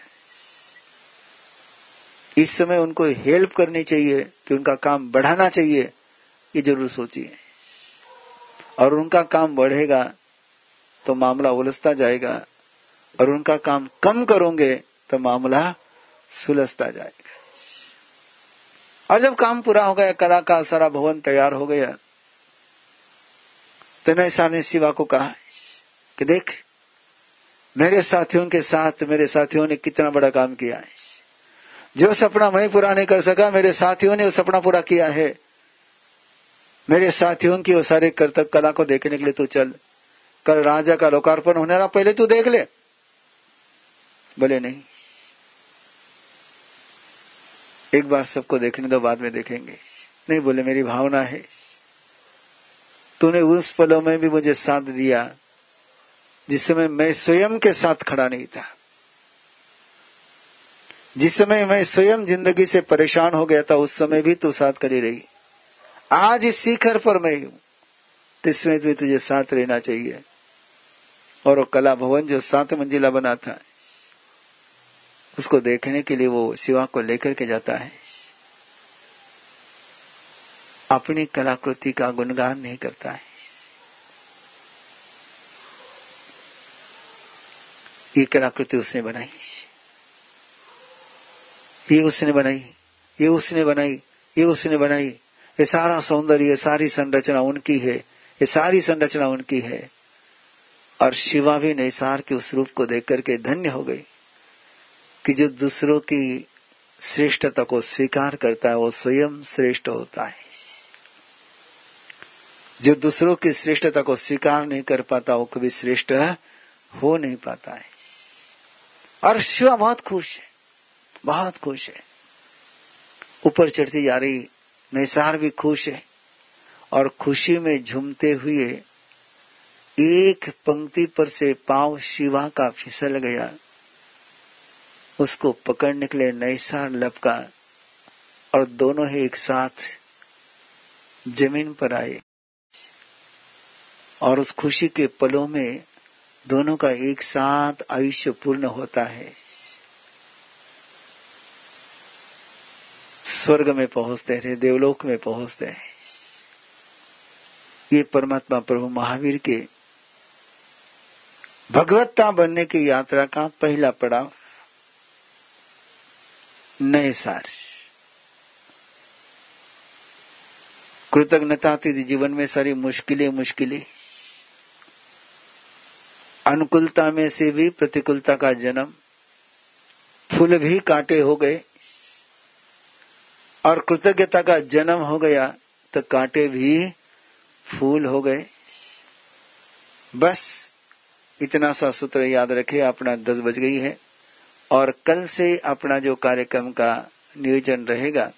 S1: इस समय उनको हेल्प करनी चाहिए, कि उनका काम बढ़ाना चाहिए, ये ज़रूर सोचिए। और उनका काम बढ़ेगा तो मामला उलझता जाएगा और उनका काम कम करोगे तो मामला सुलझता जाएगा। और जब काम पूरा हो गया कला का सारा भवन तैयार हो गया तो नैसा ने शिवा को कहा कि देख, मेरे साथियों के साथ मेरे साथियों ने कितना बड़ा काम किया है। जो सपना मैं पूरा नहीं कर सका, मेरे साथियों ने वो सपना पूरा किया है। मेरे साथियों की वो सारे कर्तव्य कला को देखने के लिए तू चल। कल राजा का लोकार्पण होने रहा, पहले तू देख ले। बोले, नहीं। एक बार सबको देखने, दो बाद में देखेंगे। नहीं, बोले, मेरी भावना है। तूने उस पलों में भी मुझे साथ दिया, जिस समय मैं स्वयं के साथ खड़ा नहीं था। जिस समय मैं स्वयं ज़िंदगी से परेशान हो गया था, उस समय भी तू साथ खड़ी रही। आज इस शिखर पर मैं हूँ। इसमें भी तुझे साथ रहना चाहिए। और वो कला भवन जो सात मंजिला बना था, उसको देखने के लिए वो शिवा को लेकर के जाता है। अपनी कलाकृति का गुणगान नहीं करता है। ये कलाकृति उसने बनाई। ये उसने बनाई, ये उसने बनाई, ये उसने बनाई। ये सारा सौंदर्य सारी संरचना उनकी है। ये सारी संरचना उनकी है। और शिवा भी निसार के उस रूप को देख करके धन्य हो गई कि जो दूसरों की श्रेष्ठता को स्वीकार करता है, वो स्वयं श्रेष्ठ होता है। जो दूसरों की श्रेष्ठता को स्वीकार नहीं कर पाता, वो कभी श्रेष्ठ हो नहीं पाता है। और शिवा बहुत खुश है, बहुत खुश है। ऊपर चढ़ती जा रही निसार भी खुश है और खुशी में झूमते हुए एक पंक्ति पर से पाव शिवा का फिसल गया। उसको पकड़ने के लिए नैसार लपका और दोनों ही एक साथ ज़मीन पर आए। और उस खुशी के पलों में दोनों का एक साथ आयुष्य पूर्ण होता है। स्वर्ग में पहुँचते थे, देवलोक में पहुँचते हैं। ये परमात्मा प्रभु महावीर के भगवत्ता बनने की यात्रा का पहला पड़ाव नए सार। कृतज्ञता थी जीवन में सारी मुश्किलें मुश्किलें। अनुकूलता में से भी प्रतिकूलता का जन्म। फूल भी काटे हो गए। और कृतज्ञता का जन्म हो गया तो कांटे भी फूल हो गए। बस इतना सा सूत्र याद रखे, अपना दस बज गई है। और कल से अपना जो कार्यक्रम का नियोजन रहेगा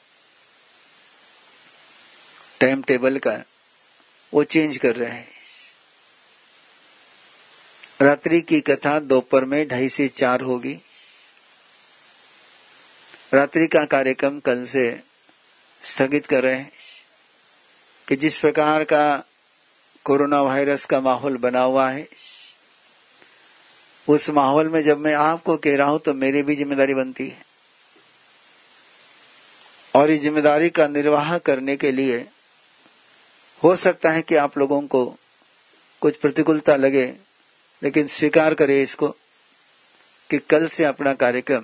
S1: टाइम टेबल का, वो चेंज कर रहे हैं। रात्रि की कथा दोपहर में ढाई से चार होगी। रात्रि का कार्यक्रम कल से स्थगित कर रहे हैं कि जिस प्रकार का कोरोना वायरस का माहौल बना हुआ है उस माहौल में जब मैं आपको कह रहा हूँ तो मेरी भी ज़िम्मेदारी बनती है। और इस ज़िम्मेदारी का निर्वाह करने के लिए हो सकता है कि आप लोगों को कुछ प्रतिकूलता लगे, लेकिन स्वीकार करें इसको कि कल से अपना कार्यक्रम,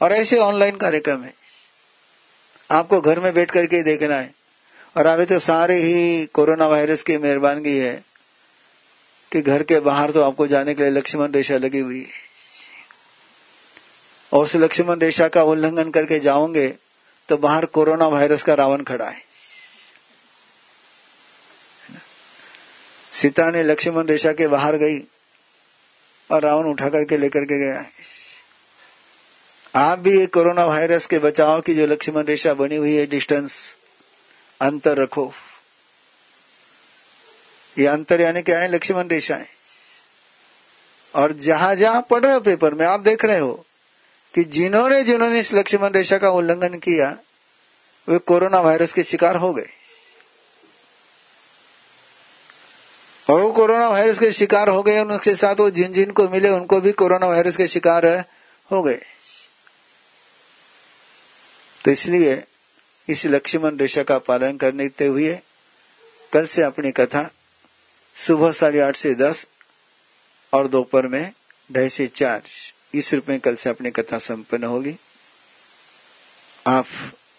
S1: और ऐसे ऑनलाइन कार्यक्रम है। आपको घर में बैठ करके देखना है। और अभी तो सारे ही कोरोना वायरस की मेहरबानगी है। कि घर के बाहर तो आपको जाने के लिए लक्ष्मण रेशा लगी हुई है। और उस लक्ष्मण रेशा का उल्लंघन करके जाओगे तो बाहर कोरोना वायरस का रावण खड़ा है। सीता ने लक्ष्मण रेशा के बाहर गई और रावण उठा करके लेकर के गया आप भी ये कोरोना वायरस के बचाव की जो लक्ष्मण रेशा बनी हुई है, डिस्टेंस, अंतर रखो। ये अंतर यानी क्या है? लक्ष्मण रेखाएँ और जहाँ जहाँ पढ़ रहे हो पेपर में, आप देख रहे हो कि जिन्होंने जिन्होंने इस लक्ष्मण रेशा का उल्लंघन किया, वे कोरोना वायरस के शिकार हो गए। और वो कोरोना वायरस के शिकार हो गए, उनके साथ वो जिन जिन को मिले, उनको भी कोरोना वायरस के शिकार हो गए। तो इसलिए इस लक्ष्मण रेशा का पालन करने हुए, कल से अपनी कथा सुबह साढ़े आठ से दस और दोपहर में ढाई से चार। इस रूप में कल से अपनी कथा संपन्न होगी। आप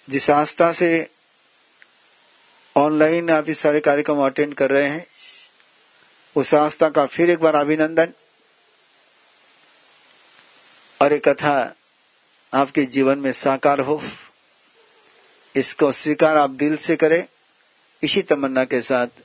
S1: जिस आस्था से ऑनलाइन आप इस सारे कार्यक्रम अटेंड कर रहे हैं, उस आस्था का फिर एक बार अभिनंदन। और एक कथा आपके जीवन में साकार हो, इसको स्वीकार आप दिल से करें। इसी तमन्ना के साथ